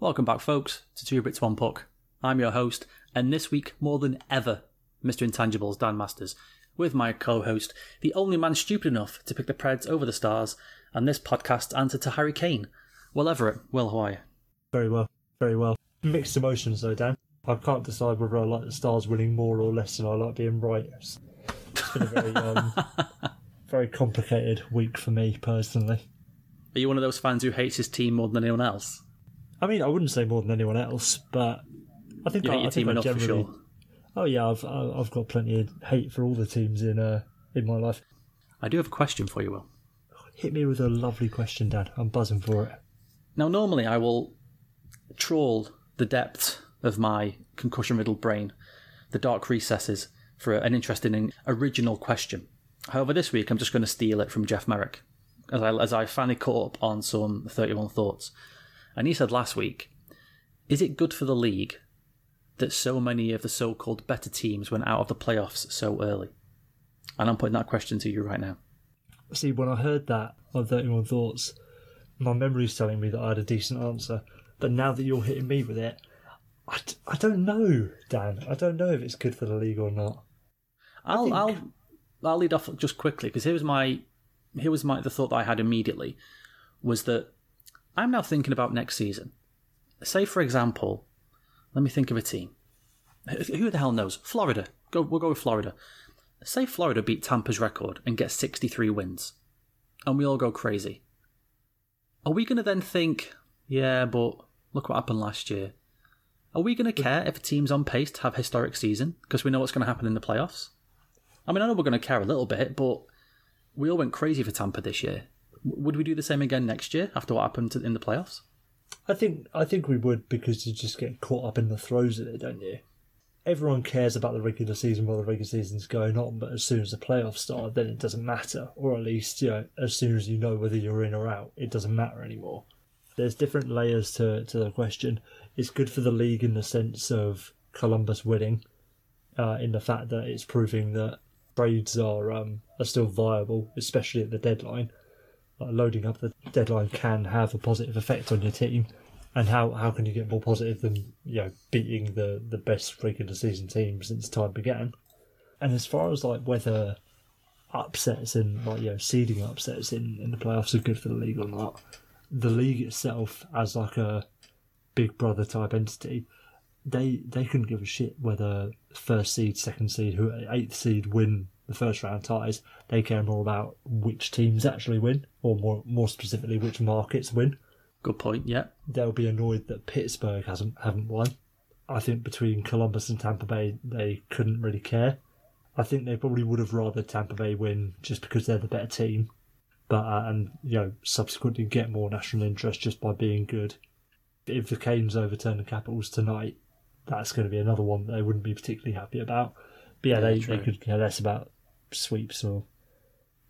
Welcome back, folks, to Two Brits One Puck. I'm your host, and this week, more than ever, Mr. Intangibles, Dan Masters, with my co host, the only man stupid enough to pick the Preds over the Stars, and this podcast answer to Harry Kane. Will Everett, Will Hawaii. Very well, very well. Mixed emotions though, Dan. I can't decide whether I like the Stars winning more or less than I like being right. It's, it's been a very, um, very complicated week for me personally. Are you one of those fans who hates his team more than anyone else? I mean, I wouldn't say more than anyone else, but I think You I, hate your I team enough for sure. Oh yeah, I've I've got plenty of hate for all the teams in uh in my life. I do have a question for you, Will. Hit me with a lovely question, Dad. I'm buzzing for it. Now, normally I will trawl the depths of my concussion riddled brain, the dark recesses, for an interesting and original question. However, this week I'm just going to steal it from Jeff Marek, as I, as I finally caught up on some 31 thoughts. And he said last week, Is it good for the league that so many of the so called better teams went out of the playoffs so early? And I'm putting that question to you right now. See, when I heard that on 31 Thoughts, my memory's telling me that I had a decent answer. But now that you're hitting me with it, I, d- I don't know, Dan. I don't know if it's good for the league or not. I'll think- I'll I'll lead off just quickly because here was my here was my the thought that I had immediately was that I'm now thinking about next season. Say for example, let me think of a team. Who the hell knows? Florida. Go we'll go with Florida. Say Florida beat Tampa's record and get 63 wins, and we all go crazy. Are we going to then think, yeah, but look what happened last year? Are we going to care if a team's on pace to have historic season because we know what's going to happen in the playoffs? I mean, I know we're going to care a little bit, but we all went crazy for Tampa this year. Would we do the same again next year after what happened to- in the playoffs? I think I think we would because you just get caught up in the throes of it, don't you? Everyone cares about the regular season while the regular season's going on, but as soon as the playoffs start, then it doesn't matter. Or at least, you know, as soon as you know whether you're in or out, it doesn't matter anymore. There's different layers to to the question. It's good for the league in the sense of Columbus winning, uh, in the fact that it's proving that trades are um, are still viable, especially at the deadline like loading up the deadline can have a positive effect on your team. And how, how can you get more positive than you know beating the, the best regular season team since time began? And as far as like whether upsets and like you know seeding upsets in, in the playoffs are good for the league or not, the league itself as like a big brother type entity, they they couldn't give a shit whether first seed, second seed, who eighth seed win the first round ties. They care more about which teams actually win, or more more specifically, which markets win. Good point. Yeah. They'll be annoyed that Pittsburgh hasn't haven't won. I think between Columbus and Tampa Bay, they couldn't really care. I think they probably would have rather Tampa Bay win just because they're the better team, but uh, and you know subsequently get more national interest just by being good. If the Canes overturn the Capitals tonight, that's going to be another one that they wouldn't be particularly happy about. But yeah, Yeah, they, true. they could care less about sweeps or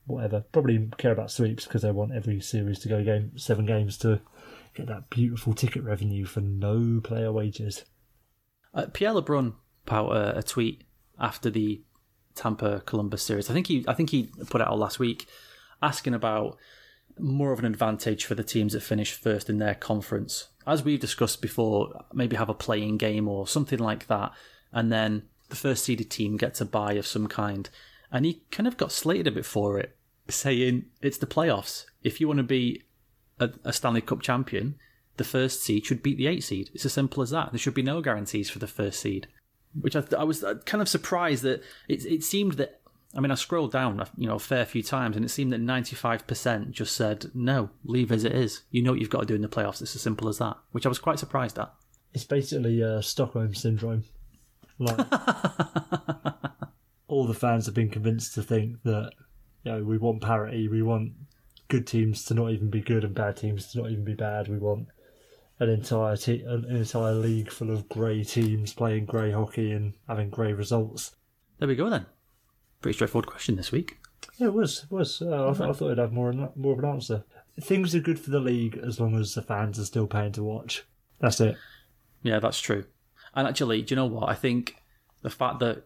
whatever. Probably care about sweeps because they want every series to go game seven games to get that beautiful ticket revenue for no player wages. Uh, Pierre LeBrun put out a, a tweet after the Tampa Columbus series. I think he I think he put out last week, asking about more of an advantage for the teams that finish first in their conference. As we've discussed before, maybe have a playing game or something like that, and then the first seeded team gets a buy of some kind. And he kind of got slated a bit for it, saying it's the playoffs. If you want to be a, a Stanley Cup champion, the first seed should beat the eight seed. It's as simple as that. There should be no guarantees for the first seed. Which I, I was uh, kind of surprised that it, it seemed that. I mean, I scrolled down, you know, a fair few times, and it seemed that ninety-five percent just said no, leave as it is. You know what you've got to do in the playoffs. It's as simple as that. Which I was quite surprised at. It's basically uh, Stockholm syndrome. Like all the fans have been convinced to think that you know we want parity, we want good teams to not even be good and bad teams to not even be bad. We want an entire te- an entire league full of grey teams playing grey hockey and having grey results. There we go then. Pretty straightforward question this week. Yeah, it was. It was. Uh, I, thought, I thought it'd have more more of an answer. Things are good for the league as long as the fans are still paying to watch. That's it. Yeah, that's true. And actually, do you know what? I think the fact that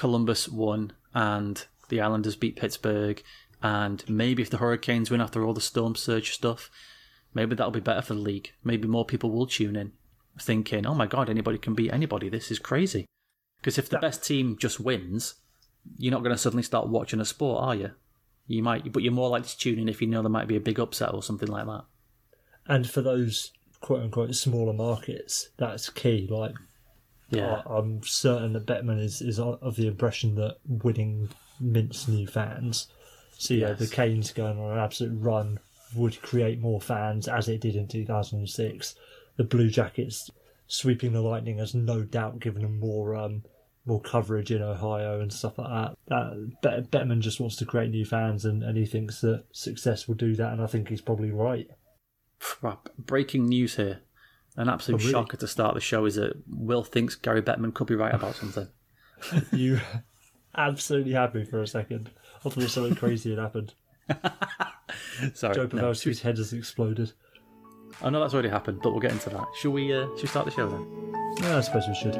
Columbus won and the Islanders beat Pittsburgh, and maybe if the Hurricanes win after all the storm surge stuff, Maybe that'll be better for the league. Maybe more people will tune in, thinking, "Oh my god, anybody can beat anybody. This is crazy." Because if the best team just wins, you're not going to suddenly start watching a sport, are you? You might, but you're more likely to tune in if you know there might be a big upset or something like that. And for those quote unquote smaller markets, that's key. Like, Yeah, I, I'm certain that Bettman is, is of the impression that winning mints new fans. So, yeah, Yes. the Canes going on an absolute run would create more fans as it did in 2006. The Blue Jackets sweeping the Lightning has no doubt given them more um, more coverage in Ohio and stuff like that. that Bet- Bettman just wants to create new fans and, and he thinks that success will do that, and I think he's probably right. Right, breaking news here. An absolute Oh, really? shocker to start the show is that Will thinks Gary Bettman could be right about something. You absolutely had me for a second. I thought something crazy had happened. Sorry, Joe no, head has exploded. I know that's already happened, but we'll get into that. Shall we? Uh, shall we start the show then? Yeah, I suppose we should.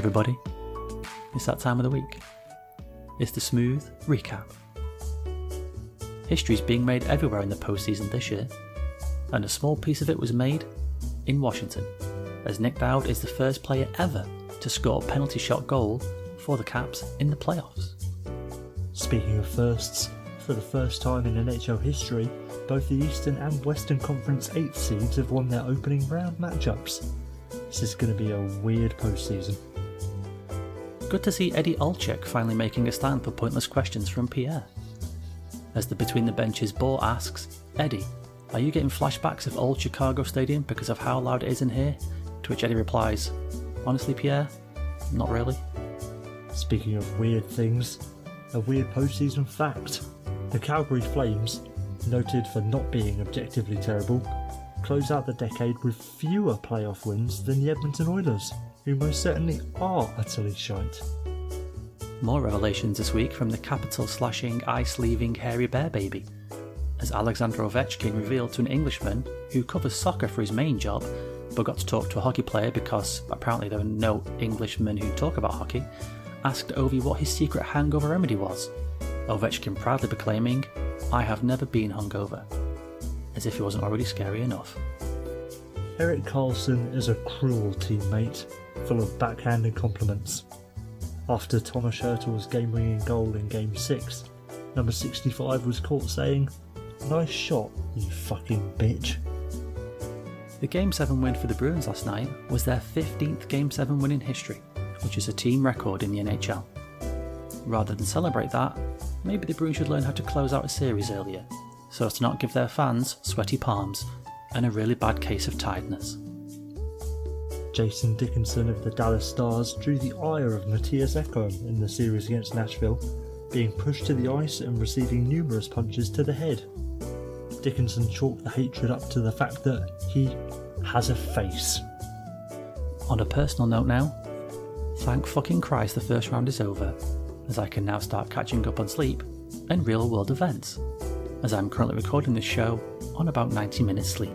Everybody, it's that time of the week. It's the smooth recap. History's being made everywhere in the postseason this year, and a small piece of it was made in Washington, as Nic Dowd is the first player ever to score a penalty shot goal for the Caps in the playoffs. Speaking of firsts, for the first time in NHL history, both the Eastern and Western Conference 8 seeds have won their opening round matchups. This is going to be a weird postseason. Good to see Eddie Olczyk finally making a stand for pointless questions from Pierre. As the Between the Benches ball asks, Eddie, are you getting flashbacks of old Chicago Stadium because of how loud it is in here? To which Eddie replies, Honestly, Pierre, not really. Speaking of weird things, a weird postseason fact. The Calgary Flames, noted for not being objectively terrible, close out the decade with fewer playoff wins than the Edmonton Oilers, who most certainly are utterly shite. More revelations this week from the capital slashing, ice leaving hairy bear baby. As Alexander Ovechkin revealed to an Englishman who covers soccer for his main job, but got to talk to a hockey player because apparently there are no Englishmen who talk about hockey, asked Ovi what his secret hangover remedy was. Ovechkin proudly proclaiming, I have never been hungover. As if he wasn't already scary enough. Erik Karlsson is a cruel teammate, full of backhanded compliments. After Tomas Hertl's game winning goal in Game 6, number 65 was caught saying, Nice shot, you fucking bitch. The Game 7 win for the Bruins last night was their 15th Game 7 win in history, which is a team record in the NHL. Rather than celebrate that, maybe the Bruins should learn how to close out a series earlier, so as to not give their fans sweaty palms and a really bad case of tiredness. Jason Dickinson of the Dallas Stars drew the ire of Mattias Ekholm in the series against Nashville, being pushed to the ice and receiving numerous punches to the head. Dickinson chalked the hatred up to the fact that he has a face. On a personal note now, thank fucking Christ the first round is over, as I can now start catching up on sleep and real world events, as I'm currently recording this show on about 90 minutes sleep.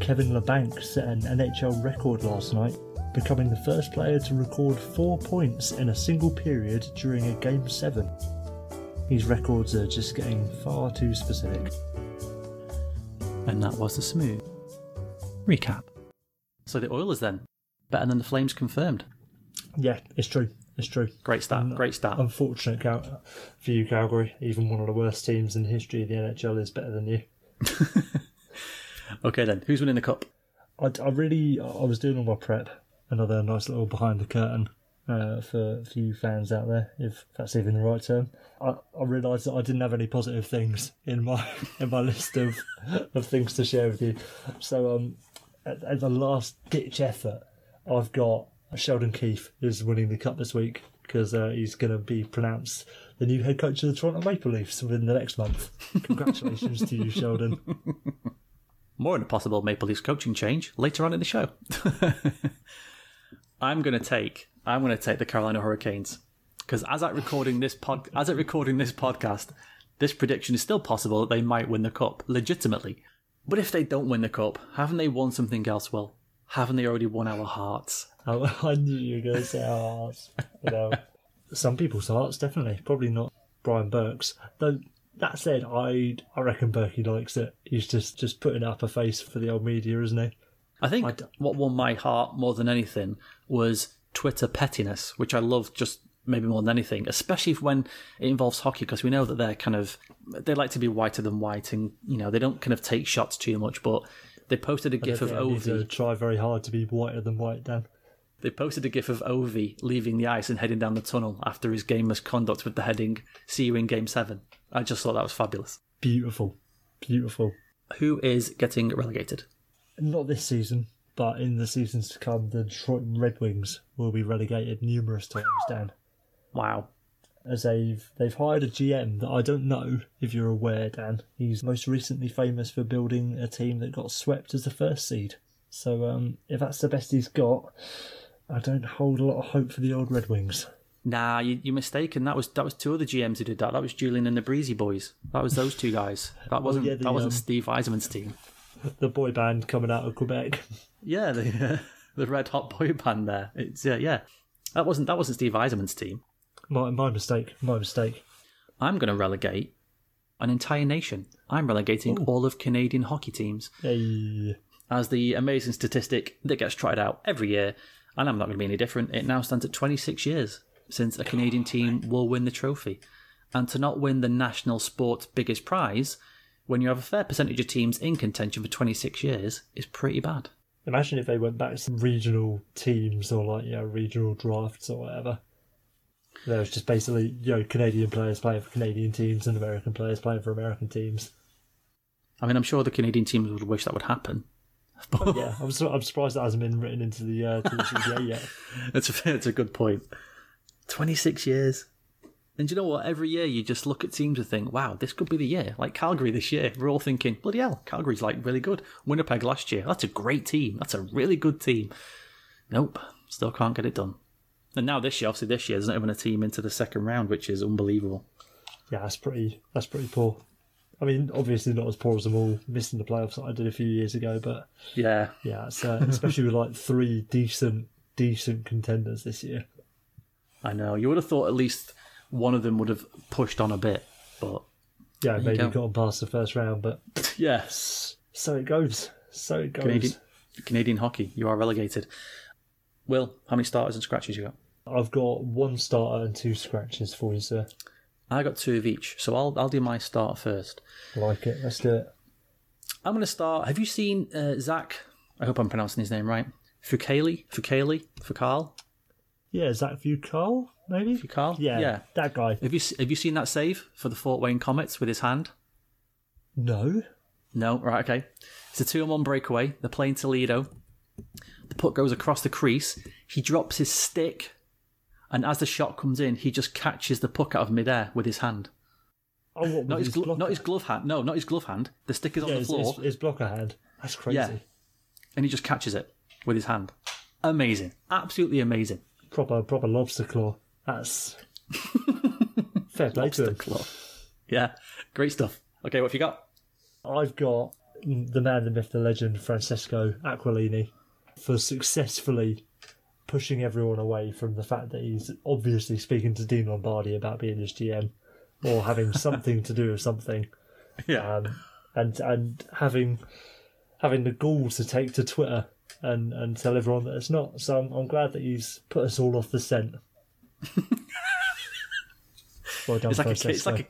Kevin Labanc set an NHL record last night, becoming the first player to record four points in a single period during a Game 7. These records are just getting far too specific. And that was the smooth recap. So the Oilers then, better than the Flames confirmed. Yeah, it's true. It's true. Great start, Um, great start. Unfortunate Cal- for you, Calgary. Even one of the worst teams in the history of the NHL is better than you. Okay then, who's winning the cup? I, I really, I was doing all my prep. Another nice little behind the curtain uh, for, for you fans out there, if that's even the right term. I, I realised that I didn't have any positive things in my in my list of of things to share with you. So, um, at, as a last ditch effort, I've got Sheldon Keefe is winning the cup this week because uh, he's going to be pronounced the new head coach of the Toronto Maple Leafs within the next month. Congratulations to you, Sheldon. More on a possible Maple Leafs coaching change later on in the show. I'm going to take I'm going to take the Carolina Hurricanes because as at recording this pod as at recording this podcast, this prediction is still possible that they might win the cup legitimately. But if they don't win the cup, haven't they won something else? Well, haven't they already won our hearts? I knew you were going to say our hearts. You know, some people's hearts, definitely. Probably not Brian Burke's. Though that said, I I reckon Berkey likes it. He's just just putting up a face for the old media, isn't he? I think what won my heart more than anything was Twitter pettiness, which I love just maybe more than anything, especially when it involves hockey, because we know that they're kind of they like to be whiter than white, and you know they don't kind of take shots too much. But they posted a gif of I Ovi. try very hard to be whiter than white, Dan. They posted a gif of Ovi leaving the ice and heading down the tunnel after his game misconduct with the heading "See you in Game 7. I just thought that was fabulous. Beautiful, beautiful. Who is getting relegated? Not this season, but in the seasons to come, the Detroit Red Wings will be relegated numerous times, Dan. Wow. as they've they've hired a GM that I don't know if you're aware, Dan. He's most recently famous for building a team that got swept as the first seed. So um, if that's the best he's got, I don't hold a lot of hope for the old Red Wings. Nah, you, you're mistaken. That was that was two other GMs who did that. That was Julian and the Breezy Boys. That was those two guys. That wasn't yeah, the, that wasn't um, Steve Yzerman's team. The boy band coming out of Quebec. Yeah, the the Red Hot Boy Band. There, it's yeah, yeah. That wasn't that wasn't Steve Yzerman's team. my my mistake. My mistake. I'm going to relegate an entire nation. I'm relegating all of Canadian hockey teams Hey, as the amazing statistic that gets tried out every year, and I'm not going to be any different. It now stands at 26 years since a Canadian team will win the trophy. And to not win the national sport's biggest prize when you have a fair percentage of teams in contention for 26 years is pretty bad. imagine if they went back to some regional teams or like you know regional drafts or whatever. There was just basically you know Canadian players playing for Canadian teams and American players playing for American teams. I mean, I'm sure the Canadian teams would wish that would happen. But Yeah, I'm, su- I'm surprised that hasn't been written into the uh, to the CBA yet. it's a, it's a good point. 26 years. And you know what? Every year you just look at teams and think, wow, this could be the year. Like Calgary this year, we're all thinking, bloody hell, Calgary's like really good. Winnipeg last year, that's a great team. That's a really good team. Nope, still can't get it done. And now this year, obviously this year, there's not even a team into the second round, which is unbelievable. Yeah, that's pretty that's pretty poor. I mean, obviously not as poor as them all missing the playoffs that I did a few years ago, but Yeah, yeah, it's, uh, especially with like three decent decent contenders this year. I know. You would have thought at least one of them would have pushed on a bit, but Yeah, maybe go. gotten past the first round, but yes, so it goes. So it goes. Canadian, Canadian hockey, you are relegated. Will, how many starters and scratches you got? I've got one starter and two scratches for you, sir. I got two of each, so I'll I'll do my start first. Like it. Let's do it. I'm going to start. Have you seen uh, Zach? I hope I'm pronouncing his name right. Fukali, Fukali, Fukal, Yeah, Zach Carl, maybe? Fukal. Yeah, yeah. that guy. Have you have you seen that save for the Fort Wayne Komets with his hand? No. No, right, okay. It's a two on one breakaway. They're playing Toledo. The puck goes across the crease. He drops his stick, and as the shot comes in, he just catches the puck out of midair with his hand. Oh, what, Not with his, glo- not his glove hand. No, not his glove hand. The stick is on the his, floor, his, his blocker hand. That's crazy. Yeah. and he just catches it with his hand. Amazing, absolutely amazing. Proper proper lobster claw. That's fair play to him. Claw. Yeah, great stuff. Okay, what have you got? I've got the man, the myth, the legend, Francesco Aquilini, for successfully pushing everyone away from the fact that he's obviously speaking to Dean Lombardi about being his GM or having something to do with something, Yeah, um, and and having having the gall to take to Twitter and, and tell everyone that it's not. So I'm, I'm glad that he's put us all off the scent. well done, it's like a. It's like a,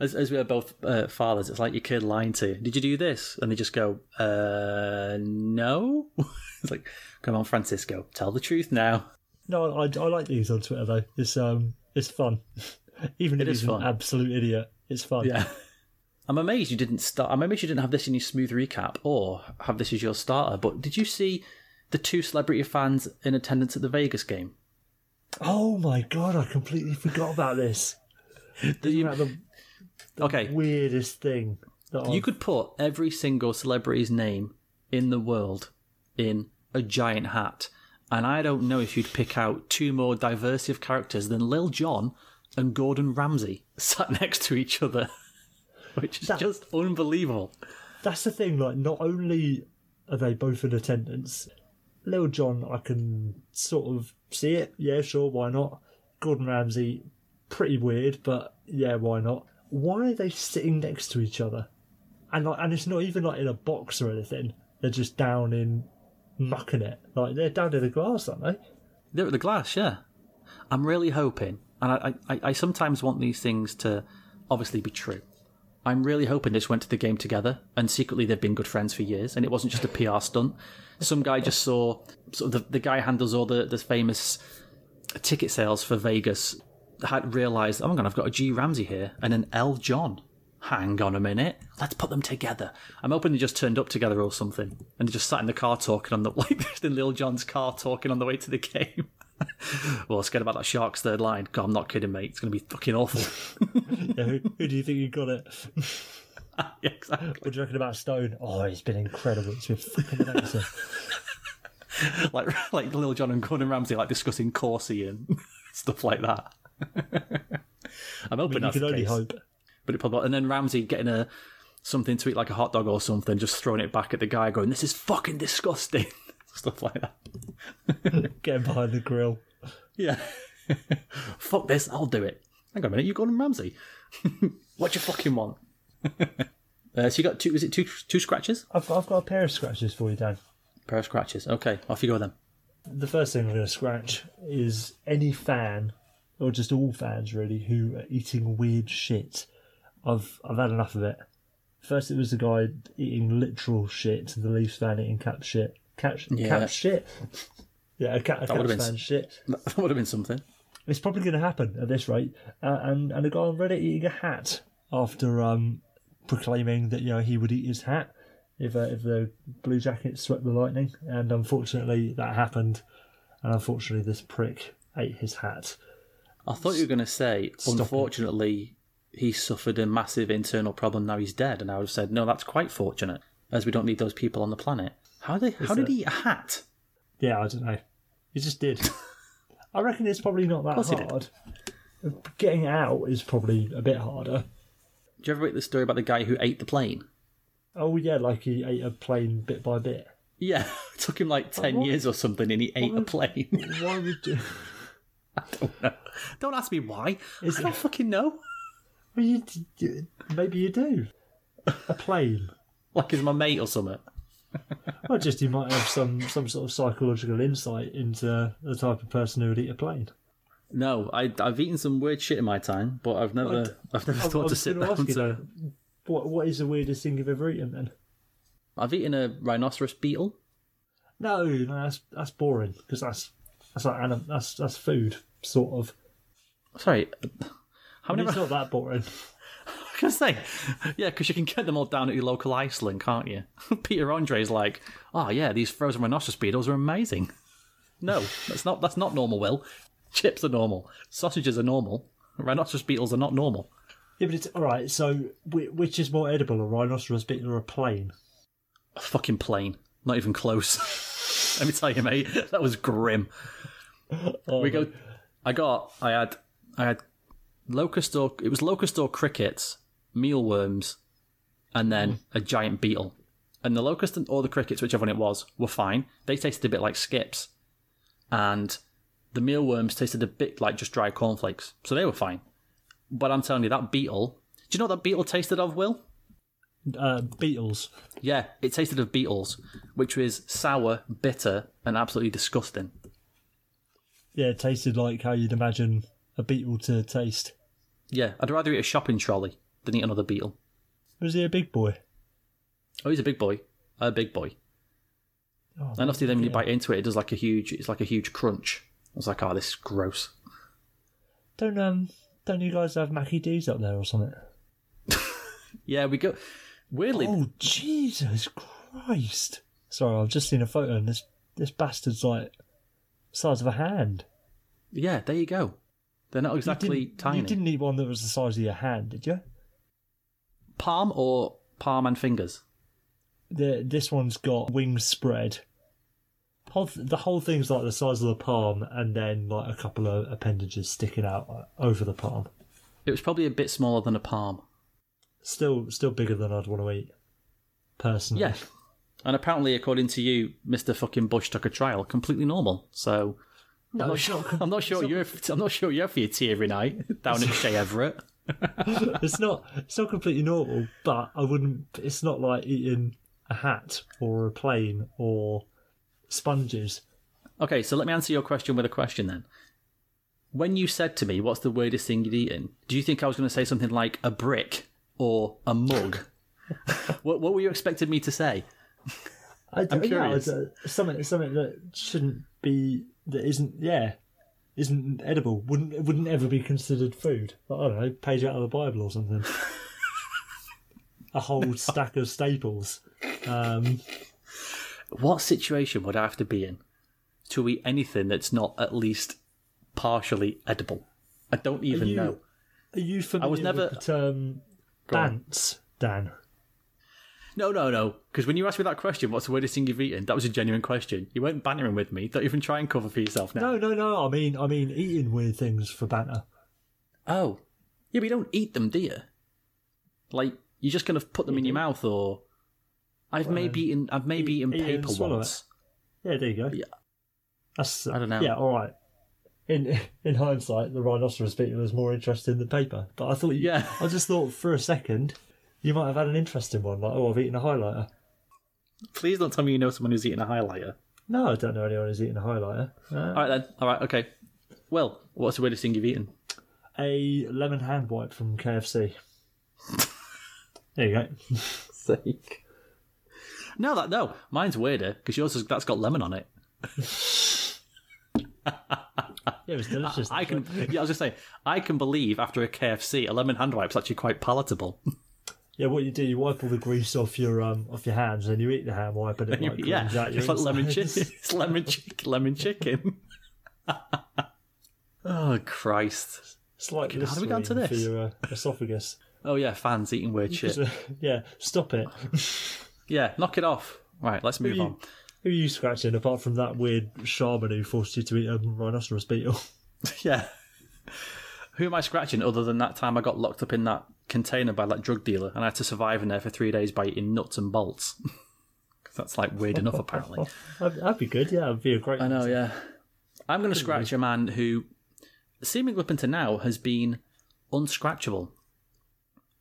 as, as we are both uh, fathers. It's like your kid lying to. you. Did you do this? And they just go, uh, no. it's like, come on, Francisco, tell the truth now. No, I, I like these on Twitter though. It's um, it's fun. Even if he's fun. an absolute idiot, it's fun. Yeah. I'm amazed you didn't start. I'm amazed you didn't have this in your smooth recap or have this as your starter. But did you see the two celebrity fans in attendance at the Vegas game? Oh my god, I completely forgot about this. Isn't that the Okay, weirdest thing? That you I've- could put every single celebrity's name in the world in a giant hat, and I don't know if you'd pick out two more diversity of characters than Lil Jon and Gordon Ramsay sat next to each other, which is That- just unbelievable. That's the thing. Like, not only are they both in attendance, Lil Jon, I can sort of see it. Yeah, sure, why not? Gordon Ramsay, pretty weird, but yeah, why not? Why are they sitting next to each other? And like, and it's not even like in a box or anything. They're just down in mucking it. Like they're down in the glass, aren't they? They're at the glass, yeah. I'm really hoping, and I, I, I sometimes want these things to obviously be true. I'm really hoping they just went to the game together, and secretly they've been good friends for years, and it wasn't just a PR stunt. Some guy just saw sort of the, the guy handles all the, the famous ticket sales for Vegas had realised, oh my god, I've got a G Ramsay here and an L John. Hang on a minute, let's put them together. I'm hoping they just turned up together or something, and they just sat in the car talking on the like just in Lil Jon's car talking on the way to the game. well, scared about that Sharks third line. God, I'm not kidding, mate. It's going to be fucking awful. Yeah, who, who do you think you got it? yeah, exactly. What do you reckon about Stone? Oh, he's been incredible. It's been fucking amazing. Like like Lil Jon and Gordon Ramsay like discussing Corsi and stuff like that. I'm hoping you that's can the only case. hope. But it probably and then Ramsay getting a something to eat like a hot dog or something, just throwing it back at the guy, going, "This is fucking disgusting." Stuff like that. Getting behind the grill. Yeah. Fuck this, I'll do it. Hang on a minute, you Gordon Ramsay. what you fucking want? uh, so you got two? Is it two two scratches? I've, I've got a pair of scratches for you, Dan. Pair of scratches. Okay, off you go then. The first thing I'm going to scratch is any fan, or just all fans really, who are eating weird shit. I've I've had enough of it. First, it was the guy eating literal shit, the Leafs fan eating cap shit. Cap, Yeah. cap shit. Yeah, a cat, a been- fan shit. That would have been something. It's probably going to happen at this rate. Uh, and and a guy on Reddit eating a hat after um, proclaiming that you know he would eat his hat if uh, if the Blue Jackets swept the Lightning, and unfortunately that happened. And unfortunately, this prick ate his hat. I thought you were going to say, Stop it. unfortunately, he suffered a massive internal problem. Now he's dead, and I would have said, no, that's quite fortunate, as we don't need those people on the planet. How they? How did he eat a hat? Yeah, I don't know. He just did. I reckon it's probably not that course he did. hard. Getting out is probably a bit harder. Do you ever read the story about the guy who ate the plane? Oh yeah, like he ate a plane bit by bit. Yeah, it took him like ten what? years or something, and he ate a plane. Why would you? Don't don't ask me why. Is I don't fucking know. Well, you, you, maybe you do. A plane. Like he's my mate or something. Well, just you might have some some sort of psychological insight into the type of person who would eat a plane. No, I, I've eaten some weird shit in my time, but I've never, I've never I thought to sit down you, to. what what is the weirdest thing you've ever eaten then? I've eaten a rhinoceros beetle. No, no, that's that's boring because that's that's like anim- that's that's food sort of. Sorry, how many? it's not that boring. I was gonna say, yeah, because you can get them all down at your local Iceland, can't you? Peter Andre's like, oh yeah, these frozen rhinoceros beetles are amazing. No, that's not that's not normal. Will chips are normal, sausages are normal, rhinoceros beetles are not normal. Yeah, but it's all right. So, which is more edible, a rhinoceros beetle or a plane? A fucking plane. not even close. Let me tell you, mate, that was grim. Oh, we go. I got. I had. I had locust or it was locust or crickets, mealworms, and then a giant beetle. And the locust and, or the crickets, whichever one it was, were fine. They tasted a bit like skips, and the mealworms tasted a bit like just dry cornflakes, so they were fine. But I'm telling you, that beetle. Do you know what that beetle tasted of, Will? Uh, beetles. Yeah, it tasted of beetles, which was sour, bitter, and absolutely disgusting. Yeah, it tasted like how you'd imagine a beetle to taste. Yeah, I'd rather eat a shopping trolley than eat another beetle. Was he a big boy? Oh, he's a big boy. A big boy. Oh, And obviously, then when you bite into it, it does like a huge. It's like a huge crunch. I was like, oh, this is gross. don't um, don't you guys have Mackie D's up there or something? Yeah, we go. Weirdly, Oh Jesus Christ! Sorry, I've just seen a photo and this this bastard's like size of a hand. yeah, there you go. They're not exactly didn't- tiny. You didn't eat one that was the size of your hand, did you? Palm or palm and fingers? The, this one's got wings spread. The whole thing's like the size of the palm, and then like a couple of appendages sticking out uh, over the palm. It was probably a bit smaller than a palm. Still, still bigger than I'd want to eat. Personally, Yeah. And apparently, according to you, Mister Fucking Bush took a trial, completely normal. So no, I'm not sure. I'm not sure you're. I'm not sure you're for your tea every night down at Shea Everett. it's not. It's not completely normal, but I wouldn't. It's not like eating a hat or a plane or sponges. Okay, so let me answer your question with a question then. When you said to me, "What's the weirdest thing you'd eaten?" Do you think I was going to say something like a brick or a mug? what, what were you expecting me to say? I, yeah, curious. it's, uh, something something that shouldn't be that isn't yeah isn't edible wouldn't wouldn't ever be considered food. Like, I don't know, page out of the Bible or something. A whole stack of staples. Um, What situation would I have to be in to eat anything that's not at least partially edible? I don't even you- know. are you familiar was never- with the term bants, Dan? No, no, no. Because when you asked me that question, what's the weirdest thing you've eaten? That was a genuine question. You weren't bantering with me. Don't even try and cover for yourself now. No, no, no. I mean, I mean, eating weird things for banter. Oh. Yeah, but you don't eat them, do you? Like, you just kind of put them in your mouth or. I've maybe um, eaten, I've maybe eat- eaten eat it paper swallow once. Yeah, there you go. Yeah. That's uh, I don't know. Yeah, all right. In in hindsight, the rhinoceros beetle was more interesting than paper. But I thought, you, Yeah. I just thought for a second, you might have had an interesting one. Like, oh, I've eaten a highlighter. Please don't tell me you know someone who's eating a highlighter. No, I don't know anyone who's eaten a highlighter. Uh, All right then. All right. Okay. Well, what's the weirdest thing you've eaten? a lemon hand wipe from KFC. there you go. Sake. No, that no. Mine's weirder because yours has that's got lemon on it. Yeah, it was delicious. I can. Yeah, I was just saying. I can believe after a KFC, a lemon hand wipe's actually quite palatable. Yeah, what you do, you wipe all the grease off your um off your hands, and you eat the hand wipe, and it like yeah, cleans out your it's like lemon chicken. It's lemon chicken. Lemon chicken. oh Christ! It's like how do we get onto Listerine for this? your uh, esophagus. Oh yeah, fans eating weird shit. yeah, stop it. Yeah, knock it off. Right, let's move you- on. Who are you scratching apart from that weird shaman who forced you to eat a rhinoceros beetle? Yeah. Who am I scratching other than that time I got locked up in that container by that drug dealer and I had to survive in there for three days by eating nuts and bolts? that's like weird enough, apparently. That'd, be good. Yeah, that'd be a great. I know, yeah. I'm going to scratch a man who, seemingly up until now, has been unscratchable.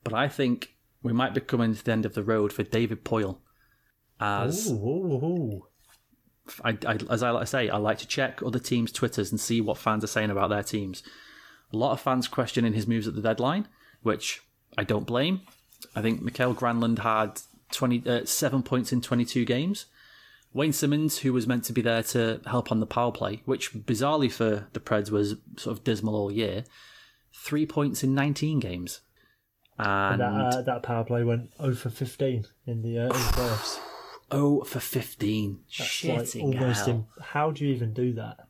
But I think we might be coming to the end of the road for David Poile. As Ooh, ooh, ooh. I, I, as I like to say, I like to check other teams' Twitters and see what fans are saying about their teams. A lot of fans questioning his moves at the deadline, which I don't blame. I think Mikael Granlund had 20, uh, seven points in 22 games. Wayne Simmonds, who was meant to be there to help on the power play, which bizarrely for the Preds was sort of dismal all year, three points in 19 games. And, That uh, that power play went 0 for 15 in the uh, in the playoffs. oh for 15. It's like almost. hell. In, how do you even do that?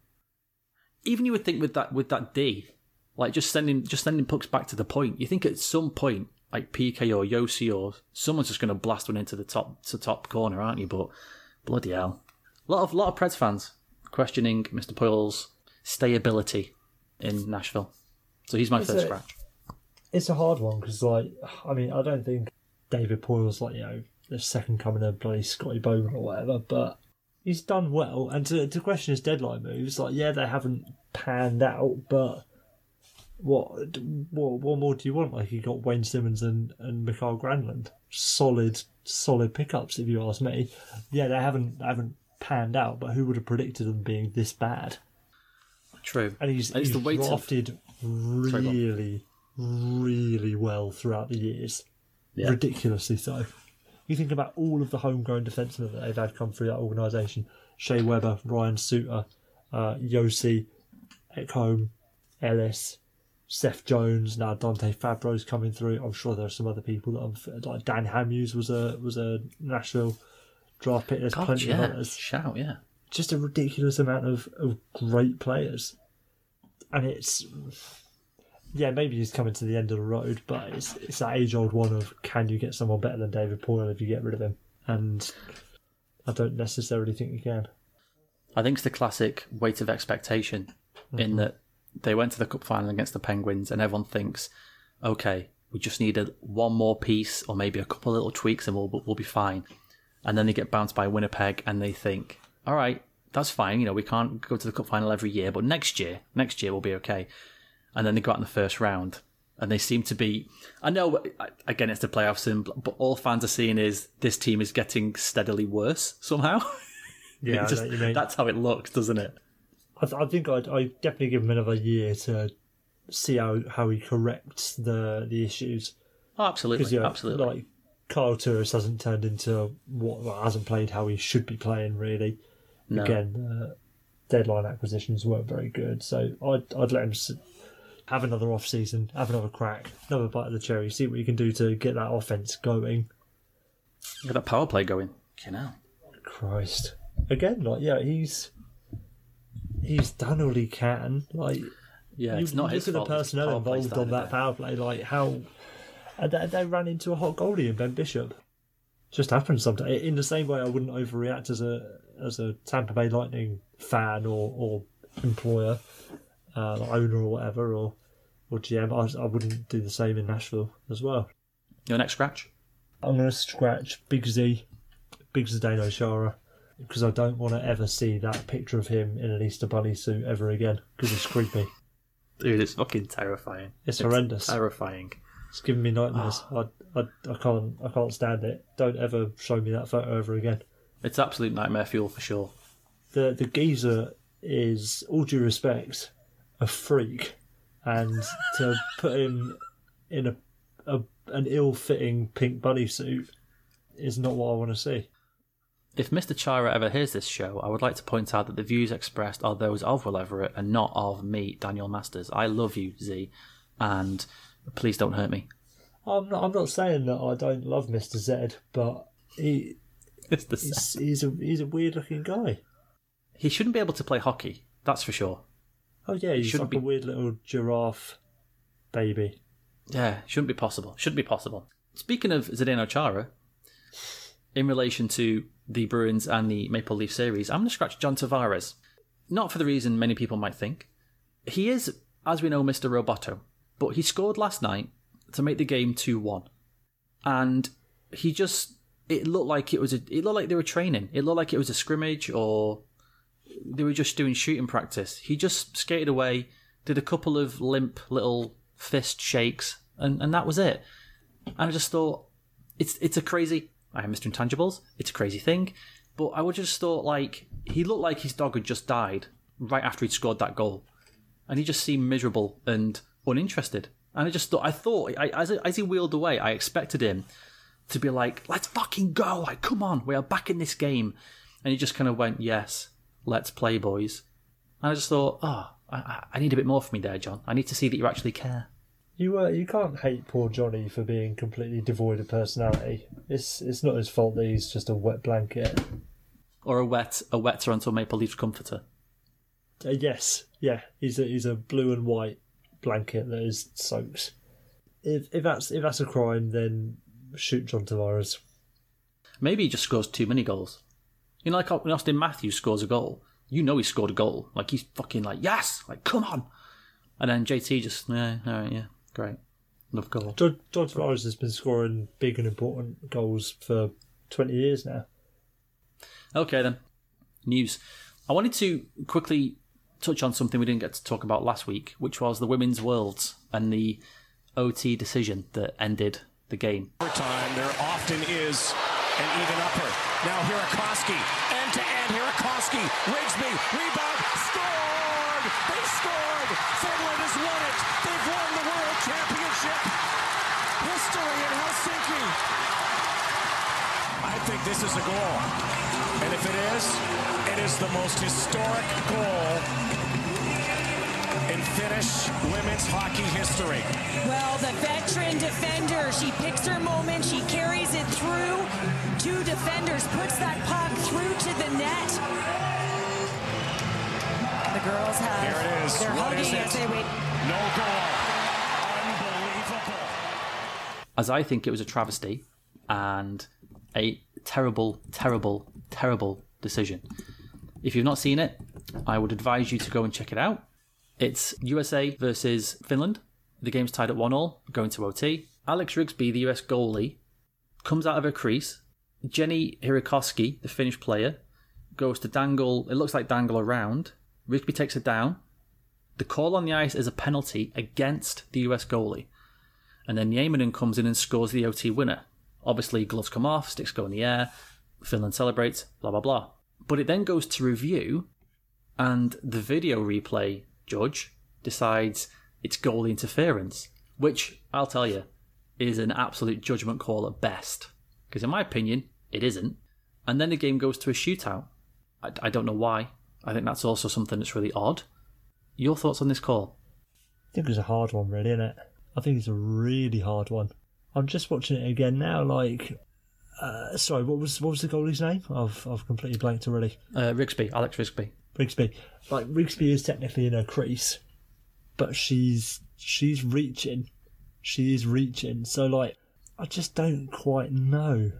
even you would think with that with that D, like just sending just sending pucks back to the point. You think at some point, like PK or Josi or someone's just going to blast one into the top to top corner, aren't you? But bloody hell, a lot of lot of Preds fans questioning Mr. Poile's stayability in Nashville. So he's my Is first it- scratch. It's a hard one because, like, I mean, I don't think David Poile's like you know the second coming of bloody Scotty Bowman or whatever, but he's done well. And to to question his deadline moves, like, yeah, they haven't panned out, but what what what more do you want? Like, you got Wayne Simmonds and and Mikael Granlund, solid solid pickups if you ask me. Yeah, they haven't they haven't panned out, but who would have predicted them being this bad? True. And he's, And he's of- drafted go really, really well throughout the years. Yeah. Ridiculously so. You think about all of the homegrown defensemen that they've had come through that organisation Shea Weber, Ryan Suter, uh, Josi, Ekholm, Ellis, Seth Jones, now Dante Fabbro's coming through. I'm sure there are some other people that I'm like Dan Hamhuis was a was a Nashville draft pick. There's God, plenty of yeah. others Shout, yeah. just a ridiculous amount of, of great players. And it's yeah, maybe he's coming to the end of the road, but it's it's that age old one of can you get someone better than David Poile if you get rid of him? And I don't necessarily think you can. I think it's the classic weight of expectation in mm-hmm. that they went to the cup final against the Penguins, and everyone thinks, okay, we just needed one more piece or maybe a couple of little tweaks, and we'll we'll be fine. And then they get bounced by Winnipeg, and they think, all right, that's fine. You know, we can't go to the cup final every year, but next year, next year we'll be okay. And then they go out in the first round, and they seem to be. I know, again, it's the playoffs, but all fans are seeing is this team is getting steadily worse somehow. Yeah, just- know what you mean. that's how it looks, doesn't it? I, th- I think I'd, I'd definitely give him another year to see how, how he corrects the the issues. Oh, absolutely, Because yeah, absolutely. like Kyle Turris hasn't turned into what well, hasn't played how he should be playing really. No. Again, uh, deadline acquisitions weren't very good, so I'd I'd let him have another off season, have another crack, another bite of the cherry, see what you can do to get that offense going. Get that power play going. You know. Christ, again, like yeah, he's he's done all he can. Like Yeah, you it's not look his at the fault. it's personnel power involved on that power play, like how and they, they ran into a hot goalie in Ben Bishop. Just happens sometimes. In the same way, I wouldn't overreact as a as a Tampa Bay Lightning fan or or employer, uh, like owner or whatever, or or GM. I, I wouldn't do the same in Nashville as well. Your next scratch? I'm going to scratch Big Z, Big Zdeno Chara, because I don't want to ever see that picture of him in an Easter Bunny suit ever again, because it's creepy. Dude, it's fucking terrifying. It's horrendous. Terrifying. It's giving me nightmares. Ah. I, I, I can't I can't stand it. Don't ever show me that photo ever again. It's absolute nightmare fuel for sure. The the geezer is, all due respect, a freak, and to put him in a, a an ill-fitting pink bunny suit is not what I want to see. If Mr. Chara ever hears this show, I would like to point out that the views expressed are those of Will Everett and not of me, Daniel Masters. I love you, Z, and please don't hurt me. I'm not, I'm not saying that I don't love Mr. Z, but he It's the he's, he's a he's a weird looking guy. He shouldn't be able to play hockey, that's for sure. Oh yeah, he's shouldn't like a weird little giraffe baby. Yeah, shouldn't be possible. Shouldn't be possible. Speaking of Zdeno Chara, in relation to the Bruins and the Maple Leaf series, I'm going to scratch John Tavares. Not for the reason many people might think. He is, as we know, Mr. Roboto, but he scored last night to make the game 2 1. And he just. It looked like it was a. It looked like they were training. It looked like it was a scrimmage or they were just doing shooting practice. He just skated away, did a couple of limp little fist shakes, and, and that was it. And I just thought, it's it's a crazy. I am Mr. Intangibles. It's a crazy thing, but I would just thought like he looked like his dog had just died right after he'd scored that goal, and he just seemed miserable and uninterested. And I just thought, I thought, I, as as he wheeled away, I expected him to be like, "Let's fucking go! Like, come on, we are back in this game." And he just kind of went, "Yes, let's play, boys." And I just thought, oh, I, I- need a bit more from you there, John. I need to see that you actually care. You uh, you can't hate poor Johnny for being completely devoid of personality. It's it's not his fault that he's just a wet blanket. Or a wet, a wet Toronto Maple Leafs comforter. Uh, yes, yeah, he's a he's a blue and white blanket that is soaked. If if that's if that's a crime, then shoot John Tavares. Maybe he just scores too many goals. You know, like when Auston Matthews scores a goal, you know he scored a goal. Like he's fucking like, yes, like come on. And then JT just, yeah, all right, yeah, great, love goal. John, John Tavares has been scoring big and important goals for twenty years now. Okay then, news. I wanted to quickly touch on something we didn't get to talk about last week, which was the women's worlds and the OT decision that ended the game. overtime, there often is an even upper. Now Hiirikoski, end to end, Hiirikoski, Rigsby, rebound, scored! They scored! Finland has won it! They've won the World Championship! History in Helsinki! I think this is a goal. And if it is, it is the most historic goal in Finnish women's hockey history. Well, the veteran defender, she picks her moment, she carries it through. Two defenders, puts that puck through to the net. The girls have. Here it is. They're What hugging is it? as they wait. No goal. Unbelievable. As I think it was a travesty and a terrible, terrible, terrible decision. If you've not seen it, I would advise you to go and check it out. It's USA versus Finland. The game's tied at 1 all, going to OT. Alex Rigsby, the US goalie, comes out of her crease. Jenni Hiirikoski, the Finnish player, goes to dangle, it looks like dangle around. Rigsby takes her down. The call on the ice is a penalty against the US goalie. And then Nieminen comes in and scores the OT winner. Obviously, gloves come off, sticks go in the air, Finland celebrates, blah, blah, blah. But it then goes to review, and the video replay judge decides it's goalie interference, which I'll tell you is an absolute judgment call at best. Because in my opinion, it isn't. And then the game goes to a shootout. I, I don't know why. I think that's also something that's really odd. Your thoughts on this call? I think it's a hard one, really, isn't it? I think it's a really hard one. I'm just watching it again now. Like, uh, sorry, what was what was the goalie's name? I've I've completely blanked already. Uh, Rigsby, Alex Rigsby. Rigsby, like Rigsby is technically in her crease, but she's she's reaching, she is reaching. So like, I just don't quite know.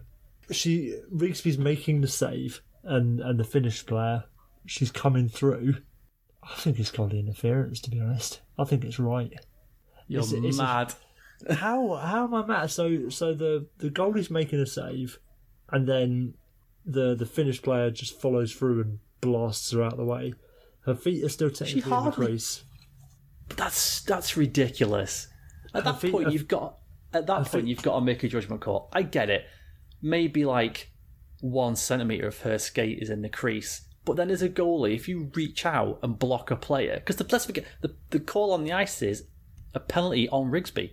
She Rigsby's making the save, and and the Finnish player, she's coming through. I think it's goalie interference. To be honest, I think it's right. You're It's a- it's mad. How how am I mad? So so the the goalie's making a save, and then the the Finnish player just follows through and blasts her out of the way. Her feet are still technically in the crease. That's that's ridiculous. At that think- point, I- you've got at that point think- you've got to make a judgment call. I get it. Maybe like one centimeter of her skate is in the crease, but then as a goalie, if you reach out and block a player, because the let's forget the the call on the ice is a penalty on Rigsby.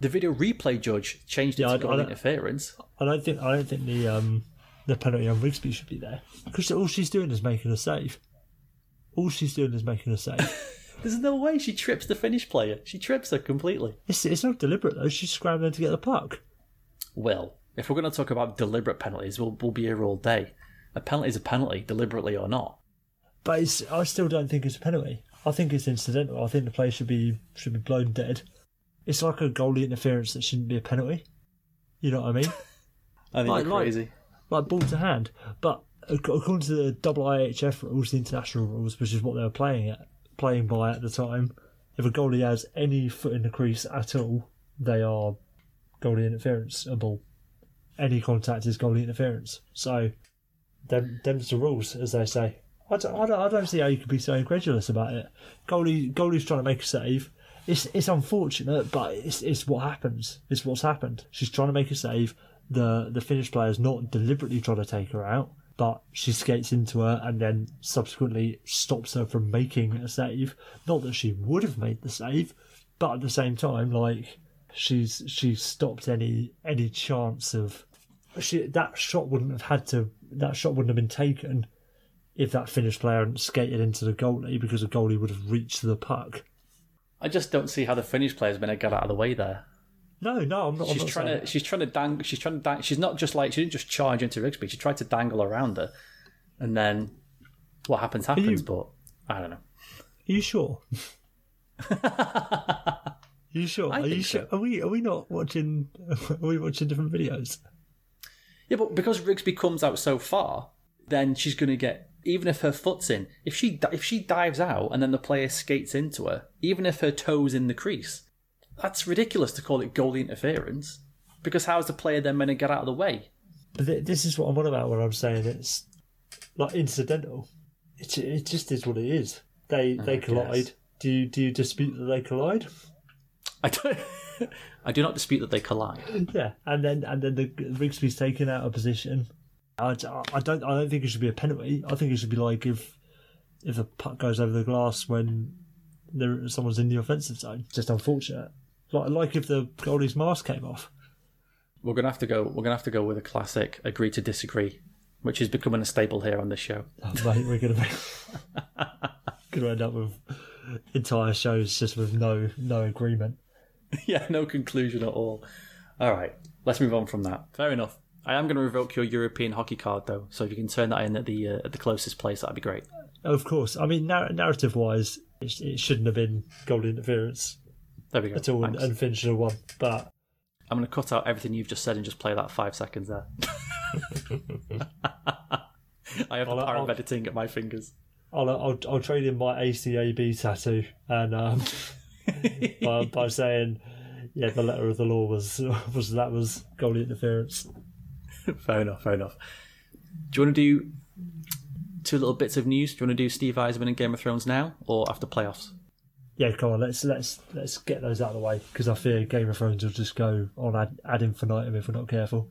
The video replay judge changed it Yeah, I- to I don't- interference. I don't think I don't think the um the penalty on Rigsby should be there because all she's doing is making a save. All she's doing is making a save. There's no way she trips the Finnish player. She trips her completely. it's it's not deliberate though. She's scrambling to get the puck. Well, if we're going to talk about deliberate penalties, we'll, we'll be here all day. A penalty is a penalty, deliberately or not. But it's, I still don't think it's a penalty. I think it's incidental. I think the play should be should be blown dead. It's like a goalie interference that shouldn't be a penalty. You know what I mean? I think Like- you're like- crazy. like ball to hand. But according to the IIHF rules, the international rules, which is what they were playing at, playing by at the time, if a goalie has any foot in the crease at all, they are goalie interference. A ball, any contact is goalie interference. So, them them's the rules, as they say. I don't, I don't, I don't see how you could be so incredulous about it. Goalie, goalie's trying to make a save. It's it's unfortunate, but it's it's what happens. It's what's happened. She's trying to make a save. The the Finnish player's not deliberately trying to take her out, but she skates into her and then subsequently stops her from making a save. Not that she would have made the save, but at the same time, like she's she's stopped any any chance of she, that shot wouldn't have had to that shot wouldn't have been taken if that Finnish player hadn't skated into the goalie because the goalie would have reached the puck. I just don't see how the Finnish player's going to get out of the way there. No, no, I'm not. I'm She's not trying saying to. She's trying to dang. She's trying to dang. She's not just like she didn't just charge into Rigsby. She tried to dangle around her, and then what happens happens. you- But I don't know. Are you sure? Are you sure? I are you sure? so. Are we? Are we not watching? Are we watching different videos? Yeah, but because Rigsby comes out so far, then she's going to get. Even if her foot's in, if she if she dives out and then the player skates into her, even if her toes in the crease, that's ridiculous to call it goalie interference. Because how's the player then going to get out of the way? But th- this is what I'm on about when I'm saying it's like incidental. It it just is what it is. They they collide. guess. Do you do you dispute that they collide? I don't. I do not dispute that they collide. Yeah, and then and then the Rigsby's taken out of position. I, I don't I don't think it should be a penalty. I think it should be like if if the puck goes over the glass when there someone's in the offensive zone. Just unfortunate. Like like if the goalie's mask came off. We're gonna have to go. We're gonna have to go with a classic agree to disagree, which is becoming a staple here on this show. Oh, mate, we're gonna be gonna end up with entire shows just with no no agreement. yeah, no conclusion at all. All right, let's move on from that. Fair enough. I am going to revoke your European hockey card though, so if you can turn that in at the uh, at the closest place, that'd be great. Of course, I mean nar- narrative wise, it, it shouldn't have been goal interference There we go. at all, and, Thanks. and should have won. But I'm going to cut out everything you've just said and just play that five seconds there. I have the I'll- power of editing at my fingers. I'll, I'll, I'll trade in my ACAB tattoo and um, by, by saying, yeah, the letter of the law was was that was goal interference. fair enough, fair enough. Do you want to do two little bits of news? Do you want to do Steve Yzerman and Game of Thrones now or after playoffs? Yeah, come on, let's let's let's get those out of the way because I fear Game of Thrones will just go on ad, ad infinitum if we're not careful.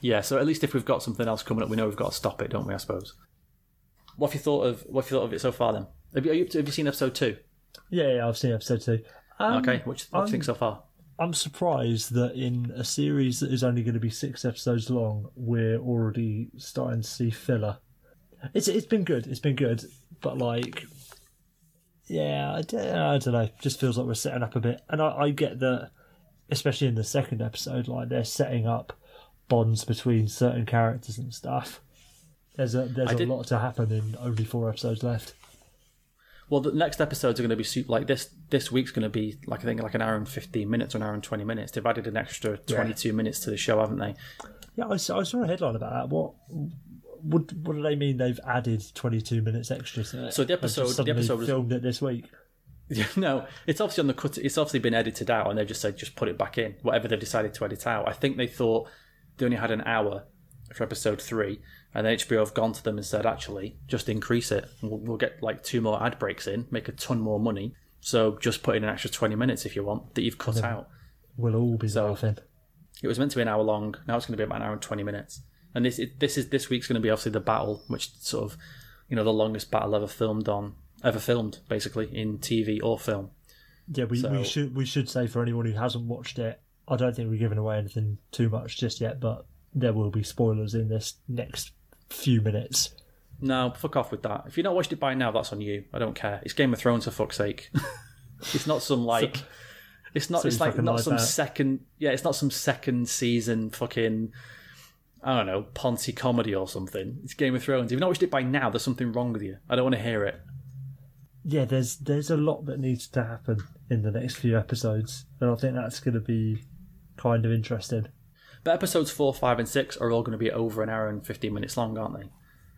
Yeah, so at least if we've got something else coming up, we know we've got to stop it, don't we? I suppose. What have you thought of What have you thought of it so far? Then have you, are you have you seen episode two? Yeah, yeah I've seen episode two. Um, Okay, what, do you- what do you I'm- think so far? I'm surprised that in a series that is only going to be six episodes long, we're already starting to see filler. It's it's been good. It's been good, but like, yeah, I don't, I don't know. Just feels like we're setting up a bit, and I, I get that, especially in the second episode, like they're setting up bonds between certain characters and stuff. There's a there's I a did- lot to happen in only four episodes left. Well, the next episodes are going to be super, like this. This week's going to be like I think like an hour and fifteen minutes or an hour and twenty minutes. They've added an extra twenty-two minutes to the show, haven't they? Yeah, I saw, I saw a headline about that. What what what do they mean? They've added twenty two minutes extra. So the episode- the episode was- filmed it this week. Yeah, no, it's obviously on the cut. It's obviously been edited out, and they've just said just put it back in. Whatever they've decided to edit out. I think they thought they only had an hour for episode three, and HBO have gone to them and said, actually, just increase it. We'll, we'll get like two more ad breaks in, make a ton more money. So just put in an extra twenty minutes if you want that you've cut out. We'll all be laughing. It was meant to be an hour long. Now it's going to be about an hour and twenty minutes. And this it, this is this week's going to be obviously the battle, which sort of you know the longest battle ever filmed on ever filmed basically in TV or film. Yeah, we, So- we should we should say for anyone who hasn't watched it, I don't think we're giving away anything too much just yet, but there will be spoilers in this next few minutes. No, fuck off with that. If you've not watched it by now, that's on you. I don't care. It's Game of Thrones for fuck's sake. it's not some like. It's not. So it's like not some that. second. Yeah, it's not some second season fucking. I don't know, Ponzi comedy or something. It's Game of Thrones. If you've not watched it by now, there's something wrong with you. I don't want to hear it. Yeah, there's there's a lot that needs to happen in the next few episodes, and I think that's going to be kind of interesting. But episodes four, five, and six are all going to be over an hour and fifteen minutes long, aren't they?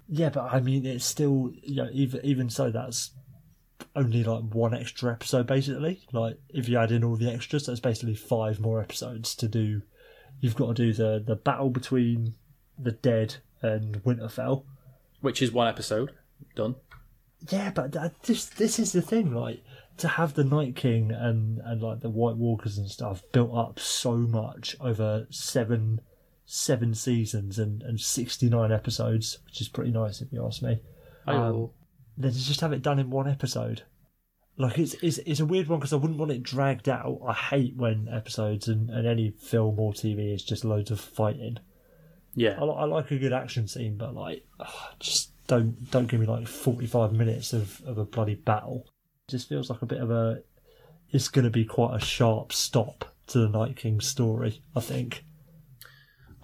Yeah, but I mean, it's still you know, even even so, that's only like one extra episode basically. Like if you add in all the extras, that's basically five more episodes to do. You've got to do the the battle between the dead and Winterfell. Which is one episode done. Yeah, but that, this this is the thing, like to have the Night King and and like the White Walkers and stuff built up so much over seven seven seasons and and sixty nine episodes, which is pretty nice if you ask me. I Um, will. then to just have it done in one episode. Like it's it's, it's a weird one because I wouldn't want it dragged out. I hate when episodes and, and any film or TV is just loads of fighting. Yeah. I, I like a good action scene, but like ugh, just don't don't give me like forty five minutes of, of a bloody battle. Just feels like a bit of a. It's going to be quite a sharp stop to the Night King story. I think.